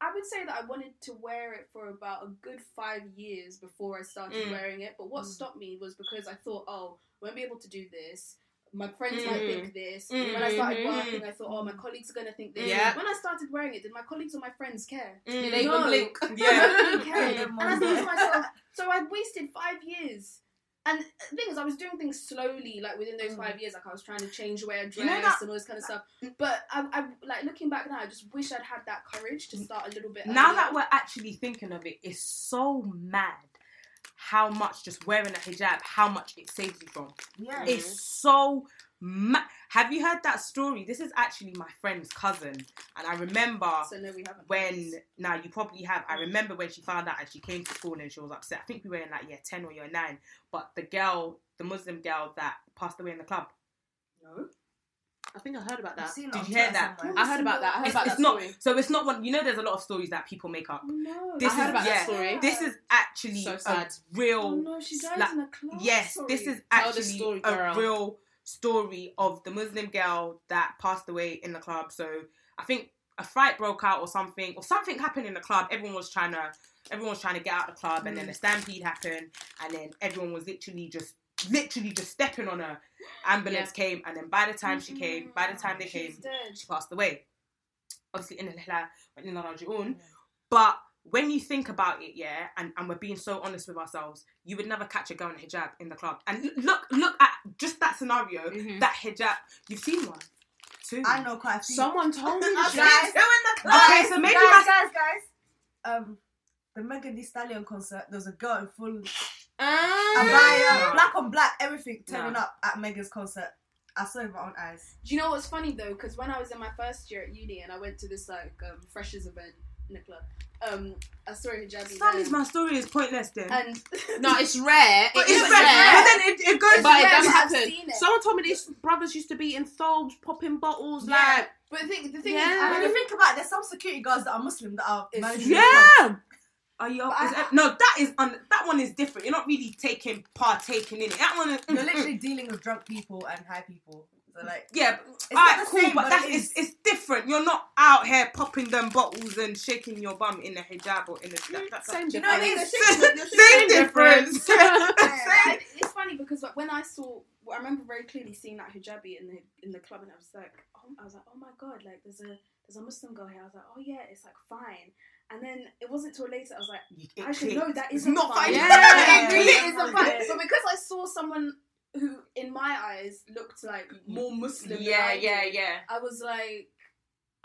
I would say that I wanted to wear it for about a good five years before I started Mm. wearing it. But what Mm. stopped me was because I thought, oh, I won't be able to do this. My friends might Mm. think this. When I started Mhm. working, I thought, oh, my colleagues are gonna think this. Yeah. When I started wearing it, did my colleagues or my friends care? Mm. Did they No. even blink? Yeah. Cared. And I thought to myself, so I wasted five years. And the thing is, I was doing things slowly, like within those five years, like I was trying to change the way I dressed You know that- and all this kind of stuff. But I, I, like looking back now, I just wish I'd had that courage to start a little bit. now earlier. that we're actually thinking of it, it's so mad how much just wearing a hijab, how much it saves you from. Yeah. It's so ma- Have you heard that story? This is actually my friend's cousin, and I remember so no, we haven't. when now you probably have. I mm. remember when she found out and she came to school and she was upset. I think we were in like year ten or year nine, but the girl, the Muslim girl that passed away in the club. no, I think I heard about that. seen Did you hear that? somewhere. I heard about that. I heard It's, about it's that not story. so. It's not one. You know, there's a lot of stories that people make up. no. This I heard is- about yeah. that story. This is actually So a sad. real. Oh no, she died like- in a class. Yes, Sorry. this is Tell the actually story, a real story of the Muslim girl that passed away in the club. So I think a fight broke out or something, or something happened in the club. Everyone was trying to, everyone was trying to get out of the club, and then mm. a stampede happened, and then everyone was literally just, literally just stepping on her. Ambulance came, and then by the time she came, by the time they She's came, dead. she passed away. Obviously, in the in the but when you think about it, yeah, and, and we're being so honest with ourselves, you would never catch a girl in a hijab in the club. And look, look at just that scenario, Mhm. that hijab. You've seen one, two. I know quite a few. Someone told me Guys, that. Okay, so maybe guys, that's guys, guys. Um, the Megan Thee Stallion concert. There was a girl in full Ah. abaya, black on black, everything turning No. up at Megan's concert. I saw it with my own eyes. Do you know what's funny though? Because when I was in my first year at uni and I went to this like um, freshers event in the club, um, I saw a hijabi Stanley's there. my story is pointless then. and No, it's rare. but It is it's rare. rare. But then it, it goes. But it does but I've happen. seen it. Someone told me these brothers used to be in thobes, popping bottles, Yeah. like but the thing, the thing Yeah. is, I When you don't think about it, there's some security guards that are Muslim that are It's managing the yeah. Are you? But is I- no, that is un, that one is different. You're not really taking partaking in it. That one is. You're literally dealing with drunk people and high people. So like, Yeah, it's alright, cool, same, but, but that's it it's, it's different. You're not out here popping them bottles and shaking your bum in the hijab or in mm, the. That, that's Same Do you know what it difference. Same difference. Yeah, but it's funny because like, when I saw, well, I remember very clearly seeing that hijabi in the in the club, and I was like, oh, I was like, oh my god, like there's a there's a Muslim girl here. I was like, oh yeah, it's like fine. And then it wasn't till later I was like, You- it actually clicked. no, that It's isn't not fine. fine. Yeah. I agree, Yeah. it isn't fine. But because I saw someone who, in my eyes, looked like more Muslim. Yeah, than I yeah, did, yeah. I was like.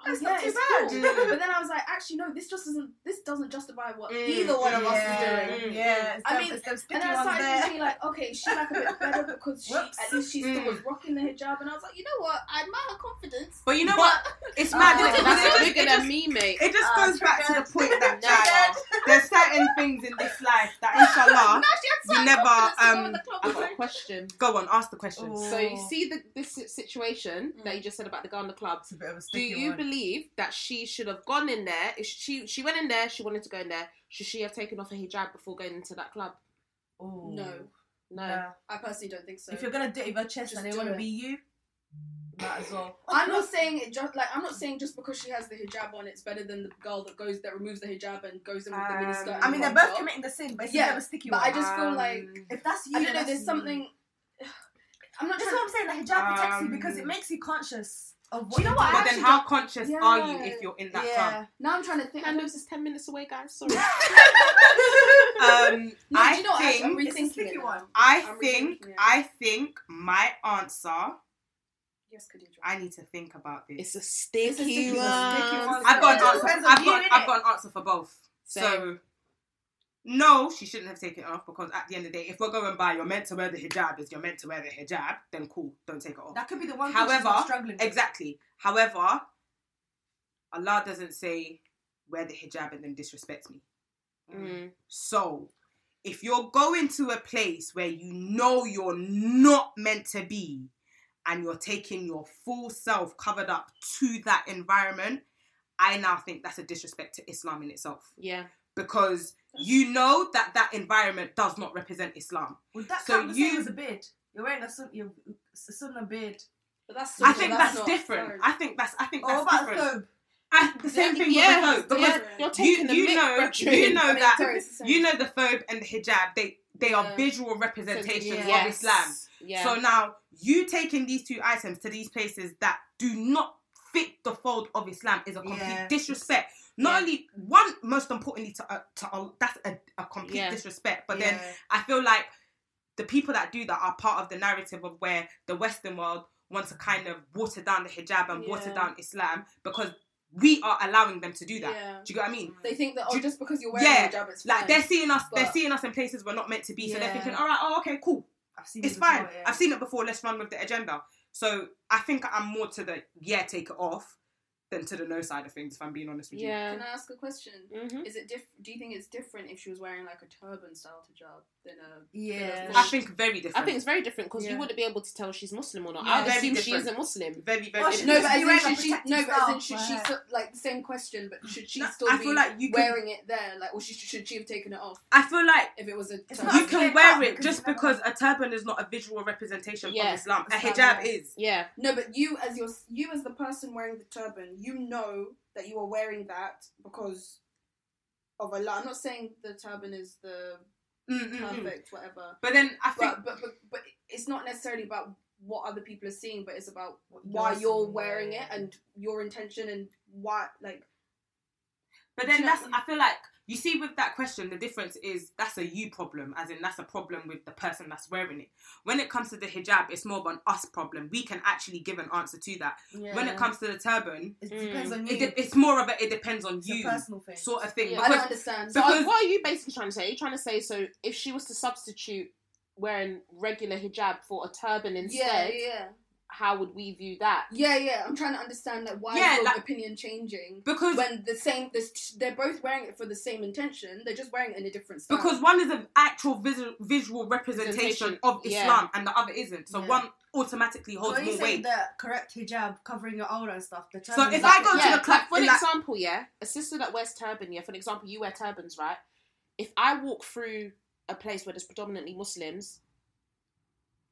Oh, That's yeah, not too it's bad. cool. But then I was like, actually, no. This just doesn't. This doesn't justify what Mm, either one of us is doing. yeah. It's I mean, it's them And then I started there. thinking like, okay, is she like a bit better because she Whoops. at least she still Mm. was rocking the hijab, and I was like, you know what, I admire her confidence. But you know what? It's mad. Isn't it? That's It a just- bigger it than just- me, mate. It just Ah, goes back to the point that Triggered. Jaya, there's certain things in this life that inshallah Now she had you never, confidence to go um, in the club I've got a question. go on, ask the question. So you see the this situation that you just said about the girl in the club. It's a bit of a Do you one. Believe that she should have gone in there? If she she went in there, she wanted to go in there. Should she have taken off her hijab before going into that club? Ooh. No, No. Nah. I personally don't think so. If you're gonna do it with your chest Just and they do want to be you, might as well. I'm not saying it just like I'm not saying just because she has the hijab on, it's better than the girl that goes that removes the hijab and goes in with the Um, miniskirt. and I mean, they're both top. committing the sin, but it's Yeah, a bit of a sticky But one. I just feel Um, like if that's you, I don't know. There's that's something. I'm not That's trying. what I'm saying. The hijab protects you because Um, it makes you conscious of what Do you know what? But then how conscious Yeah. are you if you're in that yeah. Now I'm trying to think. Candles is ten minutes away, guys. Sorry. Um, No, I do you know what? Actually, I'm think, It's a rethinking it. one. I I'm think, it. I think my answer. Yes, Khadija. I need to think about this. it's a sticky, It's a sticky one. one. I've got an answer. I've got. I've got an answer for both. So, Same. No, she shouldn't have taken it off because at the end of the day, if we're going by you're meant to wear the hijab, is you're meant to wear the hijab, then cool, don't take it off. That could be the one. However, thing struggling. with. Exactly. However, Allah doesn't say wear the hijab and then disrespect me. Mm. So, if you're going to a place where you know you're not meant to be and you're taking your full self covered up to that environment, I now think that's a disrespect to Islam in itself Yeah. Because you know that that environment does not represent Islam. Would that So count the you- same as a beard? You're wearing a sun, you're, a sunnah beard. But that's. I think that's, not different. fair. I think that's I think Or that's what about different. thobe? I, the same thing yeah, with the thobe because yeah, you're you, the you mick, know you know I mean, that sorry, it's the same. you know the thobe and the hijab they they are visual representations Yeah. of Islam. Yeah. So now you taking these two items to these places that do not fit the fold of Islam is a complete Yeah. disrespect. Not Yeah. only one, most importantly to uh, to uh, that's a, a complete Yeah. disrespect. But then I feel like the people that do that are part of the narrative of where the Western world wants to kind of water down the hijab and water down Islam because we are allowing them to do that. Yeah. Do you get what I mean? They think that oh, just because you're wearing Yeah, a hijab, it's Like fine. they're seeing us, they're seeing us in places we're not meant to be. So they're thinking, all right, oh okay, cool, I've seen it's this fine. before, yeah. I've seen it before. Let's run with the agenda. So I think I'm more to the yeah, take it off than to the no side of things. If I'm being honest with you. yeah. Can I ask a question? Mhm. Is it diff? Do you think it's different if she was wearing like a turban style hijab than a? Yeah. I think very different. I think it's very different because Yeah. you wouldn't be able to tell she's Muslim or not. Yeah, I would very assume she isn't Muslim. very very. Oh, she No, but to as in wearing should a she? No, but as in should she? So, like the same question, but should she No, still I be feel like you can- wearing it there? Like, or she, should she have taken it off I feel like if it was a? Turban? you can wear it just because a turban is not a visual representation Yeah. of Islam. A hijab is. Yeah. No, but you as your you as the person wearing the turban, you know that you are wearing that because of Allah. I'm not saying the turban is the Mm, mm, mm. perfect whatever, But then I think but, but but but it's not necessarily about what other people are seeing, but it's about What why you're you're wearing it and your intention and why like But then know- that's I feel like you see with that question the difference is that's a you problem, as in that's a problem with the person that's wearing it. When it comes to the hijab, it's more of an us problem. We can actually give an answer to that. When it comes to the turban, it depends on you. it de- it's more of a it depends on it's a you personal thing. sort of thing. Yeah. I don't Because understand. So Because- what are you basically trying to say? Are you trying to say so if she was to substitute wearing regular hijab for a turban yeah, instead, yeah, how would we view that? yeah, yeah. I'm trying to understand like why Yeah, is your like- opinion changing because when the same this they're both wearing it for the same intention. They're just wearing it in a different style. because one is an actual visual, visual representation Representation, of yeah. Islam and the other isn't. So Yeah. one automatically So holds when you more weight. the correct hijab covering your awrah and stuff, the So if is I like- go to yeah, the club, like, for like- example, yeah, a sister that wears turban, yeah, for example, you wear turbans, right? If I walk through a place where there's predominantly Muslims,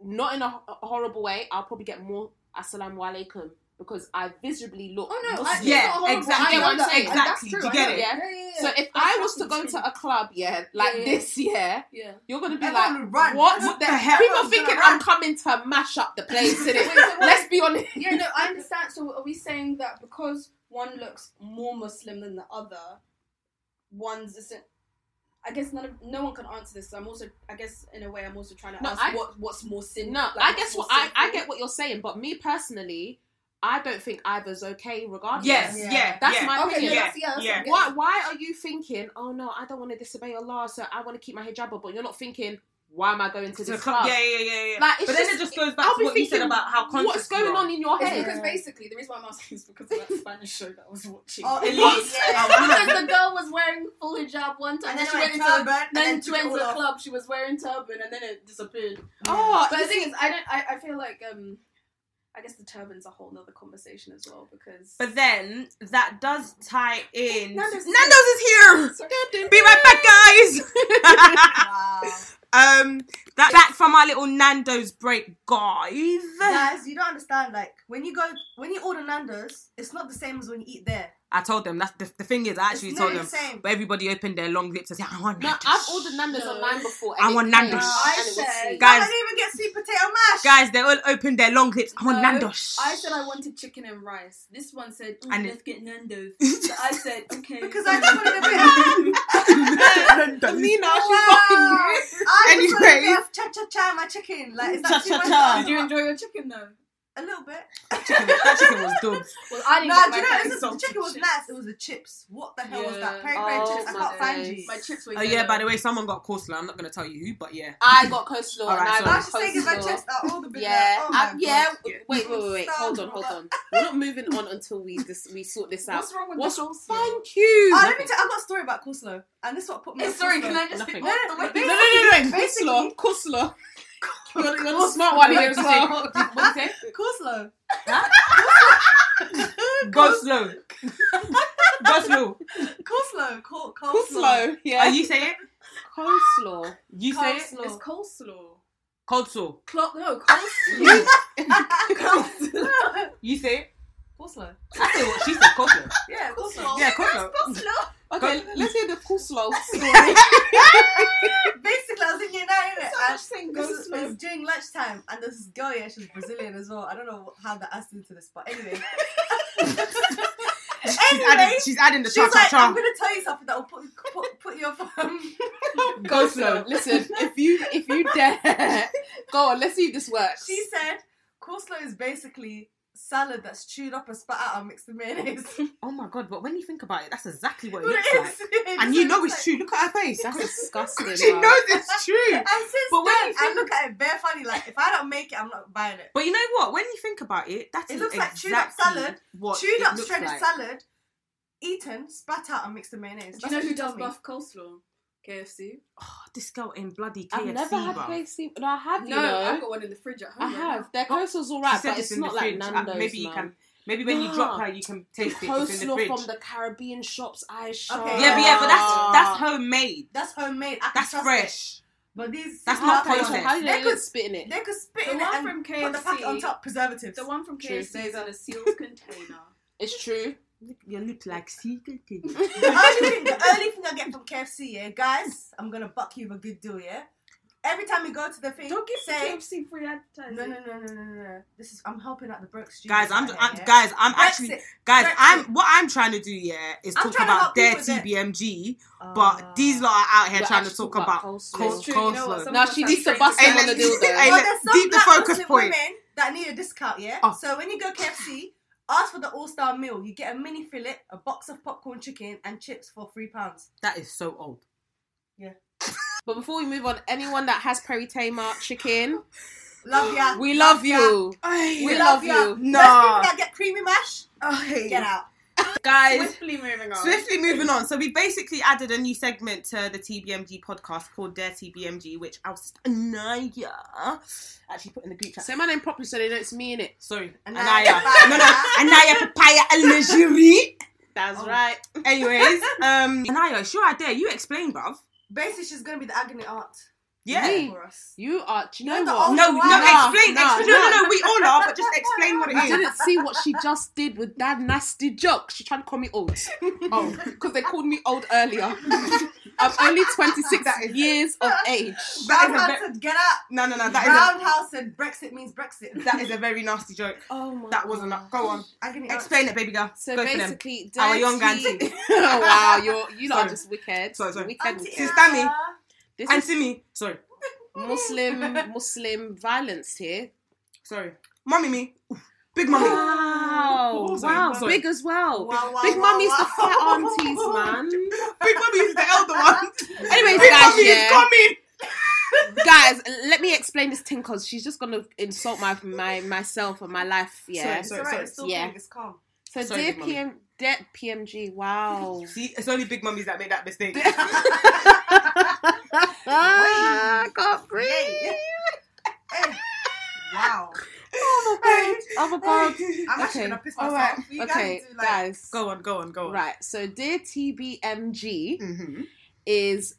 not in a, a horrible way, I'll probably get more assalamu alaikum because I visibly look. Oh no, I, Yeah, exactly. I know what I'm that. saying. That's Exactly. true. Do you get it? Yeah. Yeah, yeah, So yeah. if I was to go true. to a club, yeah, like Yeah, yeah. this, yeah, yeah. you're gonna be Everyone like, run. what? What the the hell? hell? People Everyone's thinking I'm coming to mash up the place, innit? Wait, so Let's be honest. Yeah, no, I understand. So are we saying that because one looks more Muslim than the other, one's isn't? I guess none of no one can answer this. So I'm also, I guess, in a way, I'm also trying to No, ask I- what what's more sin. No, like, I guess what I, I get what you're saying, but me personally, I don't think either's okay regardless. Yes, Yeah. yeah, That's yeah. my Okay, opinion. yeah, Yeah, that's, yeah, that's yeah. what I'm getting Why why are you thinking, oh no, I don't want to disobey Allah, so I want to keep my hijab up, but you're not thinking, why am I going to To this club- club? Yeah, yeah, yeah, yeah. Like, it's but then it just goes back I'll to be what you said about how conscious what's going you are. on in your It's head? because basically the reason why I'm asking is because of that Spanish show that I was watching. Oh, Elite. Elite. Oh, because the girl was wearing full hijab one time, And then then she went went into turban, then then she went it to the club. She was wearing turban, and then it disappeared. Oh, But the thing is, I don't. I, I feel like um, I guess the turban's a whole other conversation as well because. But then that does tie in. Nando's is Nando's is here. Sorry. Be right back, guys. Wow. Um, that back from our little Nando's break, guys. Guys, you don't understand. Like when you go, when you order Nando's, it's not the same as when you eat there. I told them that's the, the thing is. I actually it's told them, the same. but everybody opened their long lips and said, "I want Nando's." No, I've ordered Nando's No. online before. I want it came, Nando's. I and it was said- Guys- I didn't even get sweet potato mash. Guys, they all opened their long lips. I want No, Nando's. I said I wanted chicken and rice. This one said, "Oh, And "Let's get Nando's." so I said, "Okay." because I just wanted a bit. Amina, Wow. she's fucking I just wanted a Anyway. bit cha cha cha my chicken. Like is that too much? Cha-cha-cha. Did you enjoy your chicken though? A little bit. chicken, that chicken was done. Well, I didn't No, get do you my know fucking this is, the chicken was chips. nice. It was the chips. What the hell was that? Yeah. Peri peri Oh chips. I can't find you. My chips were. Oh yeah, by the way, someone got coleslaw. I'm not gonna tell you who, but yeah. I got coleslaw Alright, and I I got was just taking my coleslaw. chest out all the bit. Yeah, like, oh um, yeah. Yeah. Wait, wait, wait, wait. Hold on, hold on. We're not moving on until we this we sort this out. What's wrong with What's wrong? Thank you. Oh, let me tell. I've got a story about coleslaw, and this is what put me. Sorry, can I just? No, no, no, no, no, no. Coleslaw, coleslaw. You're the, you're the smart one here as well. What did you say? Coleslaw. Go slow. Go slow. Coleslaw. Col- coleslaw. Coleslaw, Are yeah. Oh, you say it? Coleslaw. You say it? Coleslaw. It's coleslaw. Cold slaw. Clo- no, coleslaw. Coleslaw. You say it? Coleslaw. I say what she said. Coleslaw. Yeah, coleslaw. Yeah, coleslaw. coleslaw. Okay, let's hear the coleslaw story. Basically, I was in year nine man. saying This slow. it's during lunchtime, and this girl, yeah, she's Brazilian as well. I don't know how that adds into this, but anyway. She's, Anyway, adding, she's adding the cha She's cha like, I'm gonna tell you something that will put put, put your Go slow. Listen, if you if you dare, go on. Let's see if this works. She said coleslaw is basically salad that's chewed up and spat out and mixed with mayonnaise. Oh my god! But when you think about it, that's exactly what it looks it like. is- it And is you know like- it's true. Look at her face. That's disgusting. she bruv. knows it's true. And since But when then, you I think- look at it bare funny. Like if I don't make it, I'm not buying it. But you know what? When you think about it, that It is looks like chewed up salad, What chewed up looks shredded like. salad, eaten, spat out, and mixed with mayonnaise. Do you That's know who does told me. buff coleslaw? KFC. Oh, this girl in bloody KFC, I've never had bruv. KFC. No, I have. You No, know, I've got one in the fridge at I home. right have. now. Their coleslaw's She alright, said but it's in the not like fridge. Uh, Nando's. maybe you man. can. Maybe when you drop Nah. her, you can The taste it. It's in the fridge. from the Caribbean shops, I Aisha. Okay. Yeah, but yeah, but that's that's homemade. That's homemade. I That's fresh. It. But these That's not other processed. How do They they could spit in it? they could spit The in it one and from put the packet on top preservatives. The one from True. KFC is in a sealed container. It's true. You look like secret. the only thing, the only thing I get from KFC, yeah, guys, I'm gonna buck you with a good deal, yeah. Every time we go to the thing, Don't give say KFC free advertising. no, no, no, no, no, no, no. This is I'm helping out the Broke Studios. Guys, I'm, out I'm yeah? guys. I'm actually guys. Brexit. I'm what I'm trying to do. Yeah, is I'm talk about help their people with it. TBMG, Ah. but these lot are out here trying to actually talk talking about coleslaw. col- It's you know what, coleslaw. some- Now she needs to bust Hey, them on the let- dildo. Well, there's some deep the focus point. women that need a discount, yeah. Oh. So when you go KFC, ask for the All Star meal. You get a mini fillet, a box of popcorn chicken, and chips for three pounds. That is so old. Yeah. but before we move on, anyone that has Perry Tamer chicken, Love ya. we love you. We We love love ya. you. Those people Nah, that get creamy mash, Hey. get out. guys. Swiftly moving on. Swiftly moving on. So we basically added a new segment to the TBMG podcast called Dear TBMG, which our sister Anaya actually put in the group chat. Say my name properly so they know it's me in it. Sorry, Anaya Anaya. No, no, Anaya Papaya Algeri. That's Oh. right. Anyways, um, Anaya, sure I dare. You explain, bruv. Basically, she's gonna be the agony aunt Yeah. Me? You are. Do you know You're the what? only No, no. Nah, explain. nah, explain. No, no, no. We all are, but just explain what it You is. didn't see what she just did with that nasty joke. She tried to call me old. Oh, because they called me old earlier. I'm only 26 That is- years of age. That Brown House said, get out. No, no, no. That Brown House said Brexit means Brexit. that is a very nasty joke. Oh my. That wasn't. A, go on. agony aunt. Explain it, baby girl. So Go for them. basically, Our young dirty- auntie. oh wow, you're you lot are just wicked. Sorry, sorry. Wicked. Auntie. Sister Tammy. Anna. This And is to me, sorry, Muslim Muslim violence here. sorry, mommy, me, big mommy. Wow, Sorry, wow, sorry. big as well. Wow, wow, Big wow, mummy's wow. the fat aunties, man. Big mommy is the elder one. Anyways, Big guys, mommy is coming. guys, let me explain this thing because she's just gonna insult my my myself and my life. Yeah. Sorry, It's sorry, alright, sorry. it's still Yeah. it's calm. So Sorry, dear big mummy. PM, dear PMG, wow. See, it's only big mummies that made that mistake. Ah, I can't breathe. Hey. Wow. Oh my god. I'm actually Okay. gonna piss myself. right. You guys Okay, need to, like, guys. go on, go on, go on. Right. So dear TBMG Mm-hmm. is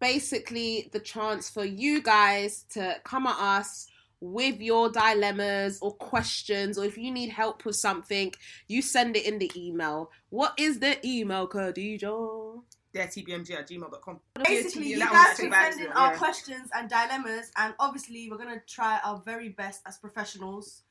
basically the chance for you guys to come at us with your dilemmas or questions, or if you need help with something, you send it in the email. What is the email, Khadija? They're tbmg at gmail.com. Basically, you guys one's can send in bad, our yeah. questions and dilemmas, and obviously, we're gonna try our very best as professionals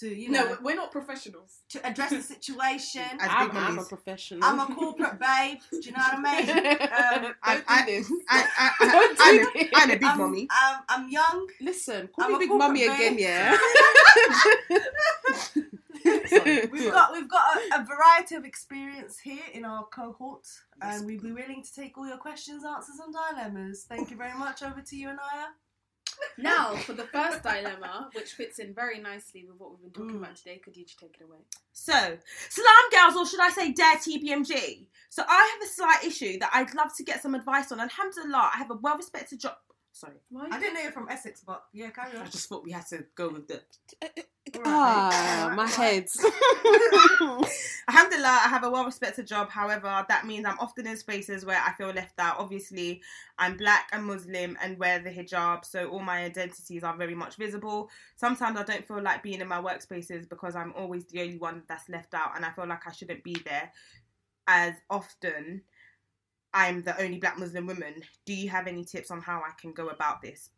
to, you know, No, we're not professionals. to address the situation. As I'm, big I'm a professional. I'm a corporate babe. Do you know what I mean? Um, I, Don't I, do this. I, I, Don't I, do I'm, a, this. I'm a big I'm, mummy. I'm, I'm young. Listen, call I'm me a Big corporate Mummy again, yeah? We've got we've got a, a variety of experience here in our cohort, and we'd be willing to take all your questions, answers, and dilemmas. Thank you very much. Over to you, Anaya. Now, for the first dilemma, which fits in very nicely with what we've been talking Mm. about today, could you take it away? So, Salam girls, or should I say Dear TBMG? So, I have a slight issue that I'd love to get some advice on. Alhamdulillah, I have a well respected job. Sorry, Why? I didn't know you're from Essex, but yeah, carry on. I just thought we had to go with the. ah, Alright, my alright. head. Alhamdulillah, I have a well respected job. However, that means I'm often in spaces where I feel left out. Obviously, I'm black and Muslim and wear the hijab, so all my identities are very much visible. Sometimes I don't feel like being in my workspaces because I'm always the only one that's left out, and I feel like I shouldn't be there as often. I'm the only black Muslim woman. Do you have any tips on how I can go about this?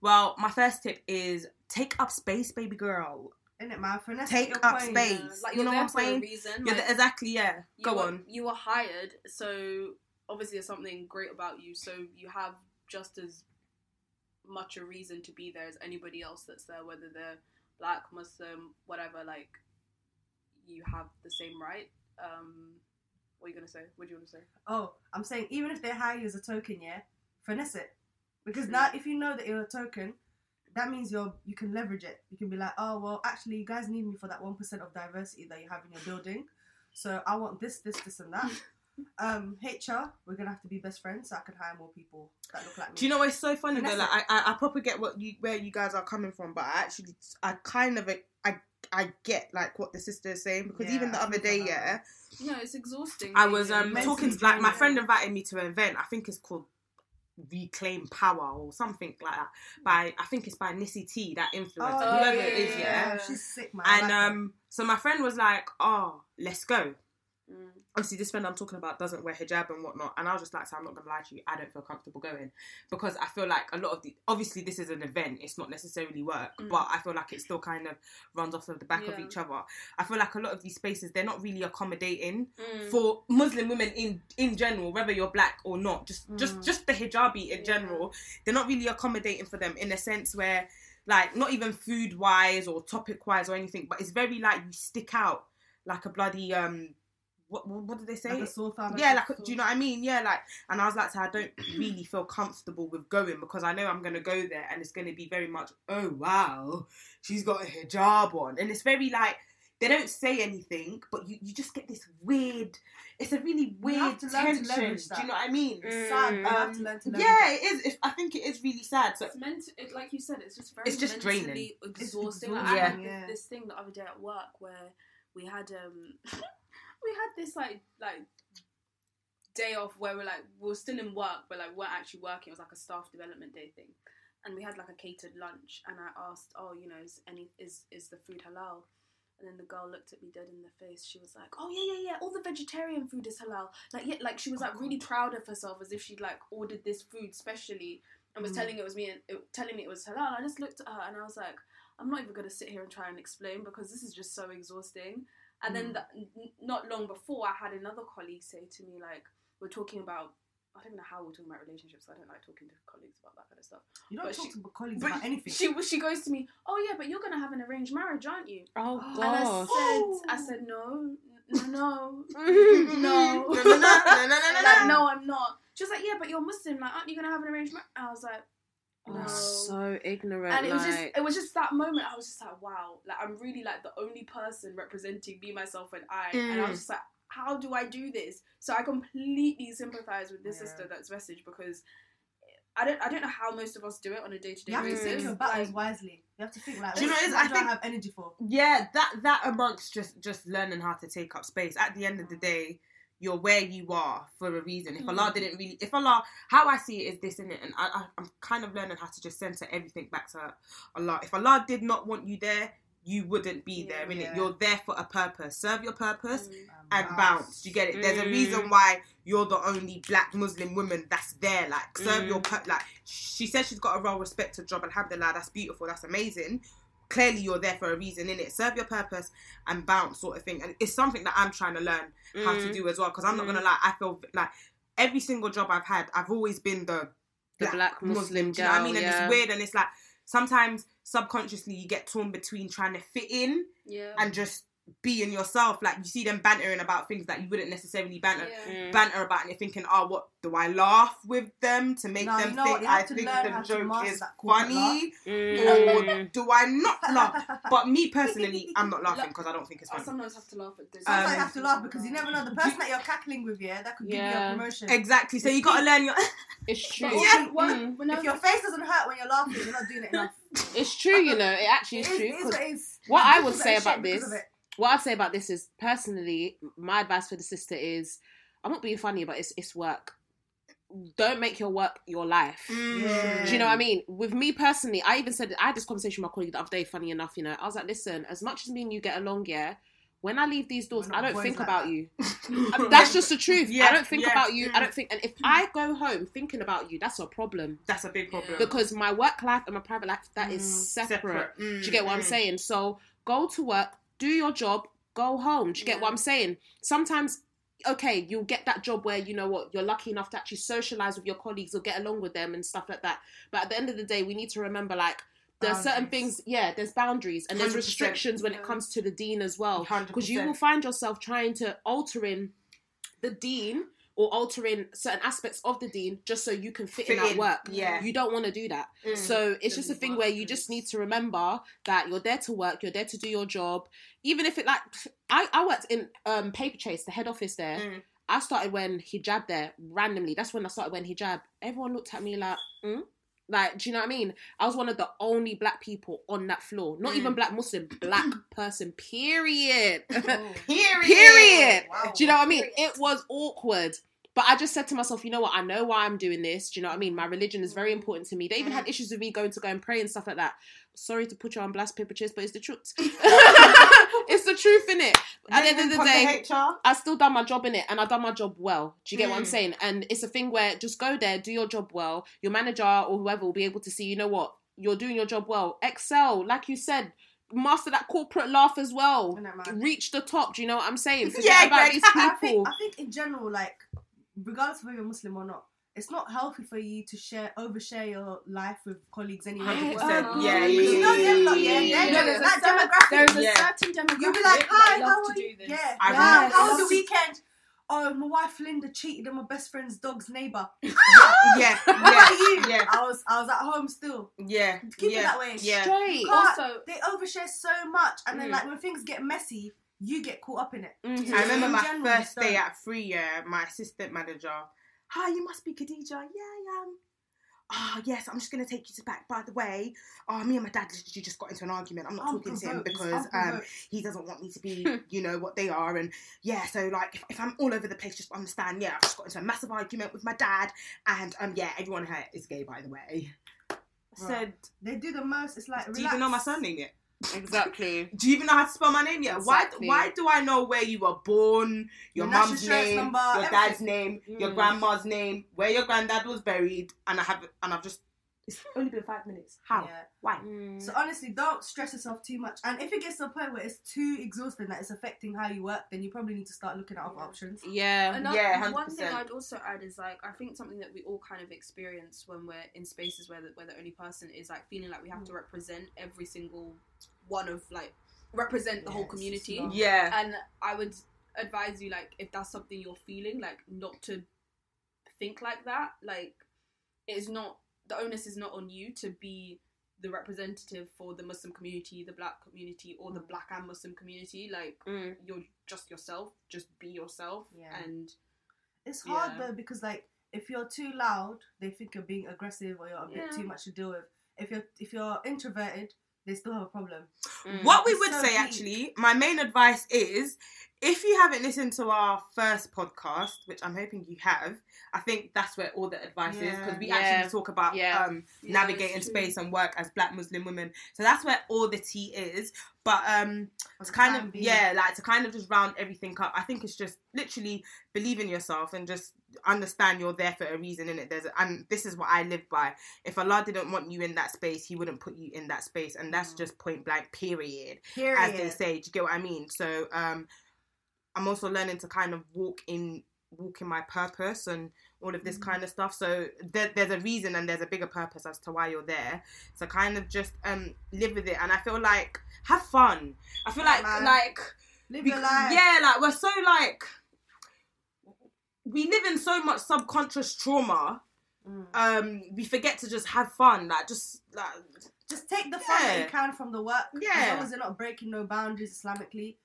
Well, my first tip is take up space, baby girl. Isn't it, man? Finesse Take up coin. space. Yeah, like you know what I'm saying? reason. Yeah, like, th- exactly. Yeah. Go were, on. You were hired, so obviously there's something great about you. So you have just as much a reason to be there as anybody else that's there, whether they're black, Muslim, whatever. Like you have the same right. Um, what are you gonna say? What do you want to say? Oh, I'm saying even if they hire you as a token, yeah, finesse it. Because now, if you know that you're a token, that means you're you can leverage it. You can be like, oh well, actually, you guys need me for that one percent of diversity that you have in your building. So I want this, this, this, and that. um, HR, we're gonna have to be best friends, so I can hire more people that look like me. Do you know what's so funny though? Like I, I, I probably get what you where you guys are coming from, but I actually, I kind of, I, I get like what the sister is saying because Yeah, even the I other day, for yeah, No, it's exhausting. I was um talking to like my friend invited me to an event. I think it's called Reclaim Power or something like that. By I think it's by Nissy T, that influencer, Oh, whoever yeah, it is, yeah, yeah. yeah. she's sick, man. And like her. um, so my friend was like, "Oh, let's go." Mm. Obviously, this friend I'm talking about doesn't wear hijab and whatnot, and I was just like, so "I'm not gonna lie to you, I don't feel comfortable going because I feel like a lot of the obviously this is an event, it's not necessarily work, Mm. but I feel like it still kind of runs off of the back of each other. I feel like a lot of these spaces they're not really accommodating Mm. for Muslim women in in general, whether you're black or not, just just Mm. just the hijabi in Yeah. general, they're not really accommodating for them in a sense where like not even food wise or topic wise or anything, but it's very like you stick out like a bloody um what what, what did they say? like a sore thumb. yeah, like do you know what I mean? Yeah, like and I was like, so I don't really feel comfortable with going because I know I'm gonna go there and it's gonna be very much, oh wow, she's got a hijab on, and it's very like they don't say anything, but you, you just get this weird. It's a really You have weird to learn to tension. leverage Do you know what I mean? It's sad. You have to Um, learn to Yeah, it. it is. I think it is really sad. So It's meant, it, like you said, it's just very It's just mentally draining. exhausting. It's Like, I had yeah. this thing the other day at work where we had um we had this like like day off where we're like we're still in work but like we weren't actually working. It was like a staff development day thing, and we had like a catered lunch. And I asked, oh, you know, is any is is the food halal? And then the girl looked at me dead in the face. She was like, "Oh yeah, yeah, yeah. All the vegetarian food is halal. Like, yeah, like she was like really proud of herself, as if she'd like ordered this food specially, and was Mm. telling it was me and it, telling me it was halal. I just looked at her and I was like, I'm not even gonna sit here and try and explain because this is just so exhausting. And then mm. the, n- not long before, I had another colleague say to me like, we're talking about. I don't even know how we're talking about relationships. I don't like talking to colleagues about that kind of stuff. You don't but talk she- to colleagues about anything. She she goes to me, oh yeah, but you're gonna have an arranged marriage, aren't you? Oh And I gosh. said, I oh. said no, no, no, no. no, no, no, no, no, no, like, no. no, I'm not. She was like, yeah, but you're Muslim. Like, aren't you gonna have an arranged marriage? I was like, no. Oh, so ignorant. and it was just it was just that moment. I was just like, wow, like I'm really like the only person representing me, myself, and I. And I Mm. was just like, how do I do this? So I completely sympathize with this Yeah. sister that's message because. I don't, I don't know how most of us do it on a day to day You have to basis. think your Like, battles wisely. You have to think like, Do you know what what it is? I do think- I have energy for? yeah that that amongst just just learning how to take up space at the end of the day you're where you are for a reason if allah didn't really if allah how i see it is this in it and I, I, i'm kind of learning how to just center everything back to allah if allah did not want you there you wouldn't be there in Yeah. you're there for a purpose serve your purpose mm, and bounce. You get it? There's a Mm. reason why you're the only black Muslim woman that's there. Like, serve Mm. your pur- like. She says she's got a well respected job. and Alhamdulillah, that's beautiful. That's amazing. Clearly, you're there for a reason in it. Serve your purpose and bounce, sort of thing. And it's something that I'm trying to learn how to Mm. do as well. Because I'm not Mm. gonna lie, I feel like every single job I've had, I've always been the The black Muslim Do you know what I girl, mean? And yeah. it's weird, and it's like sometimes subconsciously you get torn between trying to fit in yeah. and just being yourself. Like you see them bantering about things that you wouldn't necessarily banter yeah. Mm. banter about, and you're thinking, oh, what do I laugh with them to make No, them you know think what? You have I think the joke is that corporate funny, Mm. or do I not laugh? But me personally, I'm not laughing because I don't think it's I funny. sometimes have to laugh at this. Sometimes Um, you have to laugh because you never know the person that you're cackling with, yeah, that could give you a promotion. Exactly. So you gotta learn your. It's true. Yeah. also, what- Mm. when If your face doesn't hurt when you're laughing, you're not doing it enough. It's true, you know. It actually It is is- true. it is 'cause what it is. what I would say about this- of it. What I'd say about this is personally, my advice for the sister is I'm not being funny, but it's it's work. Don't make your work your life. Yeah. Do you know what I mean? With me personally, I even said I had this conversation with my colleague the other day. Funny enough, you know, I was like, listen, as much as me and you get along, yeah, when I leave these doors, I don't think like about that. you. That's just the truth. Yeah, I don't think yeah, about you. I mm. don't think, and if I go home thinking about you, that's a problem That's a big problem. because my work life and my private life that is Mm, separate. Mm, Do you get what I'm mm. saying? So go to work, do your job, go home. Do you get what I'm saying? Sometimes, okay, you'll get that job where you know what you're lucky enough to actually socialize with your colleagues or get along with them and stuff like that. But at the end of the day, we need to remember like. There are certain things, yeah. There's boundaries and there's restrictions when it comes to the deen as well, because you will find yourself trying to altering the deen or altering certain aspects of the deen just so you can fit, Fit in at in, work. yeah. you don't want to do that. Mm. So it's just a thing where you just need to remember that you're there to work, you're there to do your job. Even if it like I, I worked in um Paperchase, the head office there. Mm. I started when hijab there randomly. That's when I started when hijab. Everyone looked at me like, mm? like, do you know what I mean? I was one of the only black people on that floor. Not Mm. even black Muslim, black person. Period. Oh. Period. Period. Wow. Do you know what I mean? It was awkward. But I just said to myself, you know what? I know why I'm doing this. Do you know what I mean? My religion is very important to me. They even had issues with me going to go and pray and stuff like that. Sorry to put you on blast Paperchase, but it's the truth. it's the truth in it. At the end of the day, I still done my job in it, and I done my job well. Do you get what I'm Mm. saying? And it's a thing where just go there, do your job well. Your manager or whoever will be able to see. You know what? You're doing your job well. Excel, like you said. Master that corporate laugh as well. Isn't that mad? Reach the top. Do you know what I'm saying? Forget Yeah, about Greg. these I think, I think in general, like, regardless of whether you're Muslim or not, it's not healthy for you to share overshare your life with colleagues anyway. 100%. Yeah, yeah, you know yeah, them lot, yeah, yeah, yeah, they're yeah. gonna- There's that a demographic. There's a Yeah. certain demographic You'll be like, hi, love how to are you? Yeah, I yeah. How was the weekend? Oh, my wife Linda cheated on my best friend's dog's neighbor. Yeah, What yeah, about you? yeah, I was, I was at home still. yeah. Keep yeah, it that way. Yeah. Straight. Also, They overshare so much, and then Mm. like when things get messy, you get caught up in it. Mhm. I remember my general, first day at Free Year, my assistant manager, hi, you must be Khadija. Yeah, I am. Oh, yes, I'm just going to take you to back. By the way, oh, me and my dad literally just got into an argument. I'm not talking to him because um, he doesn't want me to be, you know, what they are. And yeah, so like if, if I'm all over the place, just understand, yeah, I've just got into a massive argument with my dad. And um, yeah, everyone here is gay, by the way. I said, they do the most. It's like do you even know my surname yet? Exactly. Do you even know how to spell my name yet? Exactly. Why? Why do I know where you were born, your, Your national mum's name, number, your everything. dad's name, your Mm. grandma's name, where your granddad was buried, and I have and I've just. It's only been five minutes. How? Yeah. Why? Mm. So honestly, don't stress yourself too much. And if it gets to a point where it's too exhausting that it's affecting how you work, then you probably need to start looking at other options. yeah. Another, Yeah, one thing I'd also add is like I think something that we all kind of experience when we're in spaces where the, where the only person is like feeling like we have to mm. represent every single one of like represent the whole community. Yeah. And I would advise you like if that's something you're feeling like not to think like that. Like it's not the onus is not on you to be the representative for the Muslim community, the black community, or the black and Muslim community. Like Mm. you're just yourself. Just be yourself. Yeah. And It's hard Yeah. though because like if you're too loud, they think you're being aggressive or you're a bit Yeah. too much to deal with. If you're if you're introverted, they still have a problem. Mm. What we It's would so say deep. actually, my main advice is if you haven't listened to our first podcast, which I'm hoping you have, I think that's where all the advice is because we Yeah. actually talk about Yeah. um, Yeah, navigating space and work as black Muslim women. So that's where all the tea is. But um to kind of being. yeah, like to kind of just round everything up. I think it's just literally believe in yourself and just understand you're there for a reason in it. There's a, and this is what I live by. If Allah didn't want you in that space, He wouldn't put you in that space, and that's Mm. just point blank. Period Period. as they say. Do you get what I mean? So um, I'm also learning to kind of walk in walk in my purpose and all of this Mm. kind of stuff. So there, there's a reason and there's a bigger purpose as to why you're there. So kind of just um live with it, and I feel like have fun. I feel Yeah, like man. like Live your life. yeah, like we're so like we live in so much subconscious trauma. Mm. Um, we forget to just have fun. Like just like Just take the fun that you can from the work. Yeah, As Yeah. long as you're not breaking no boundaries Islamically,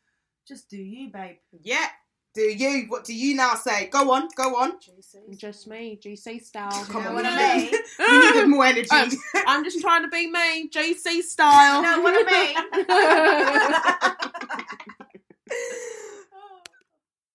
just do you, babe. yeah. Do you? What do you now say? Go on, go on. Just me, GC style. Come know on, what we I needed- mean? we needed more energy. Um, I'm just trying to be me, JC style. You know what I mean?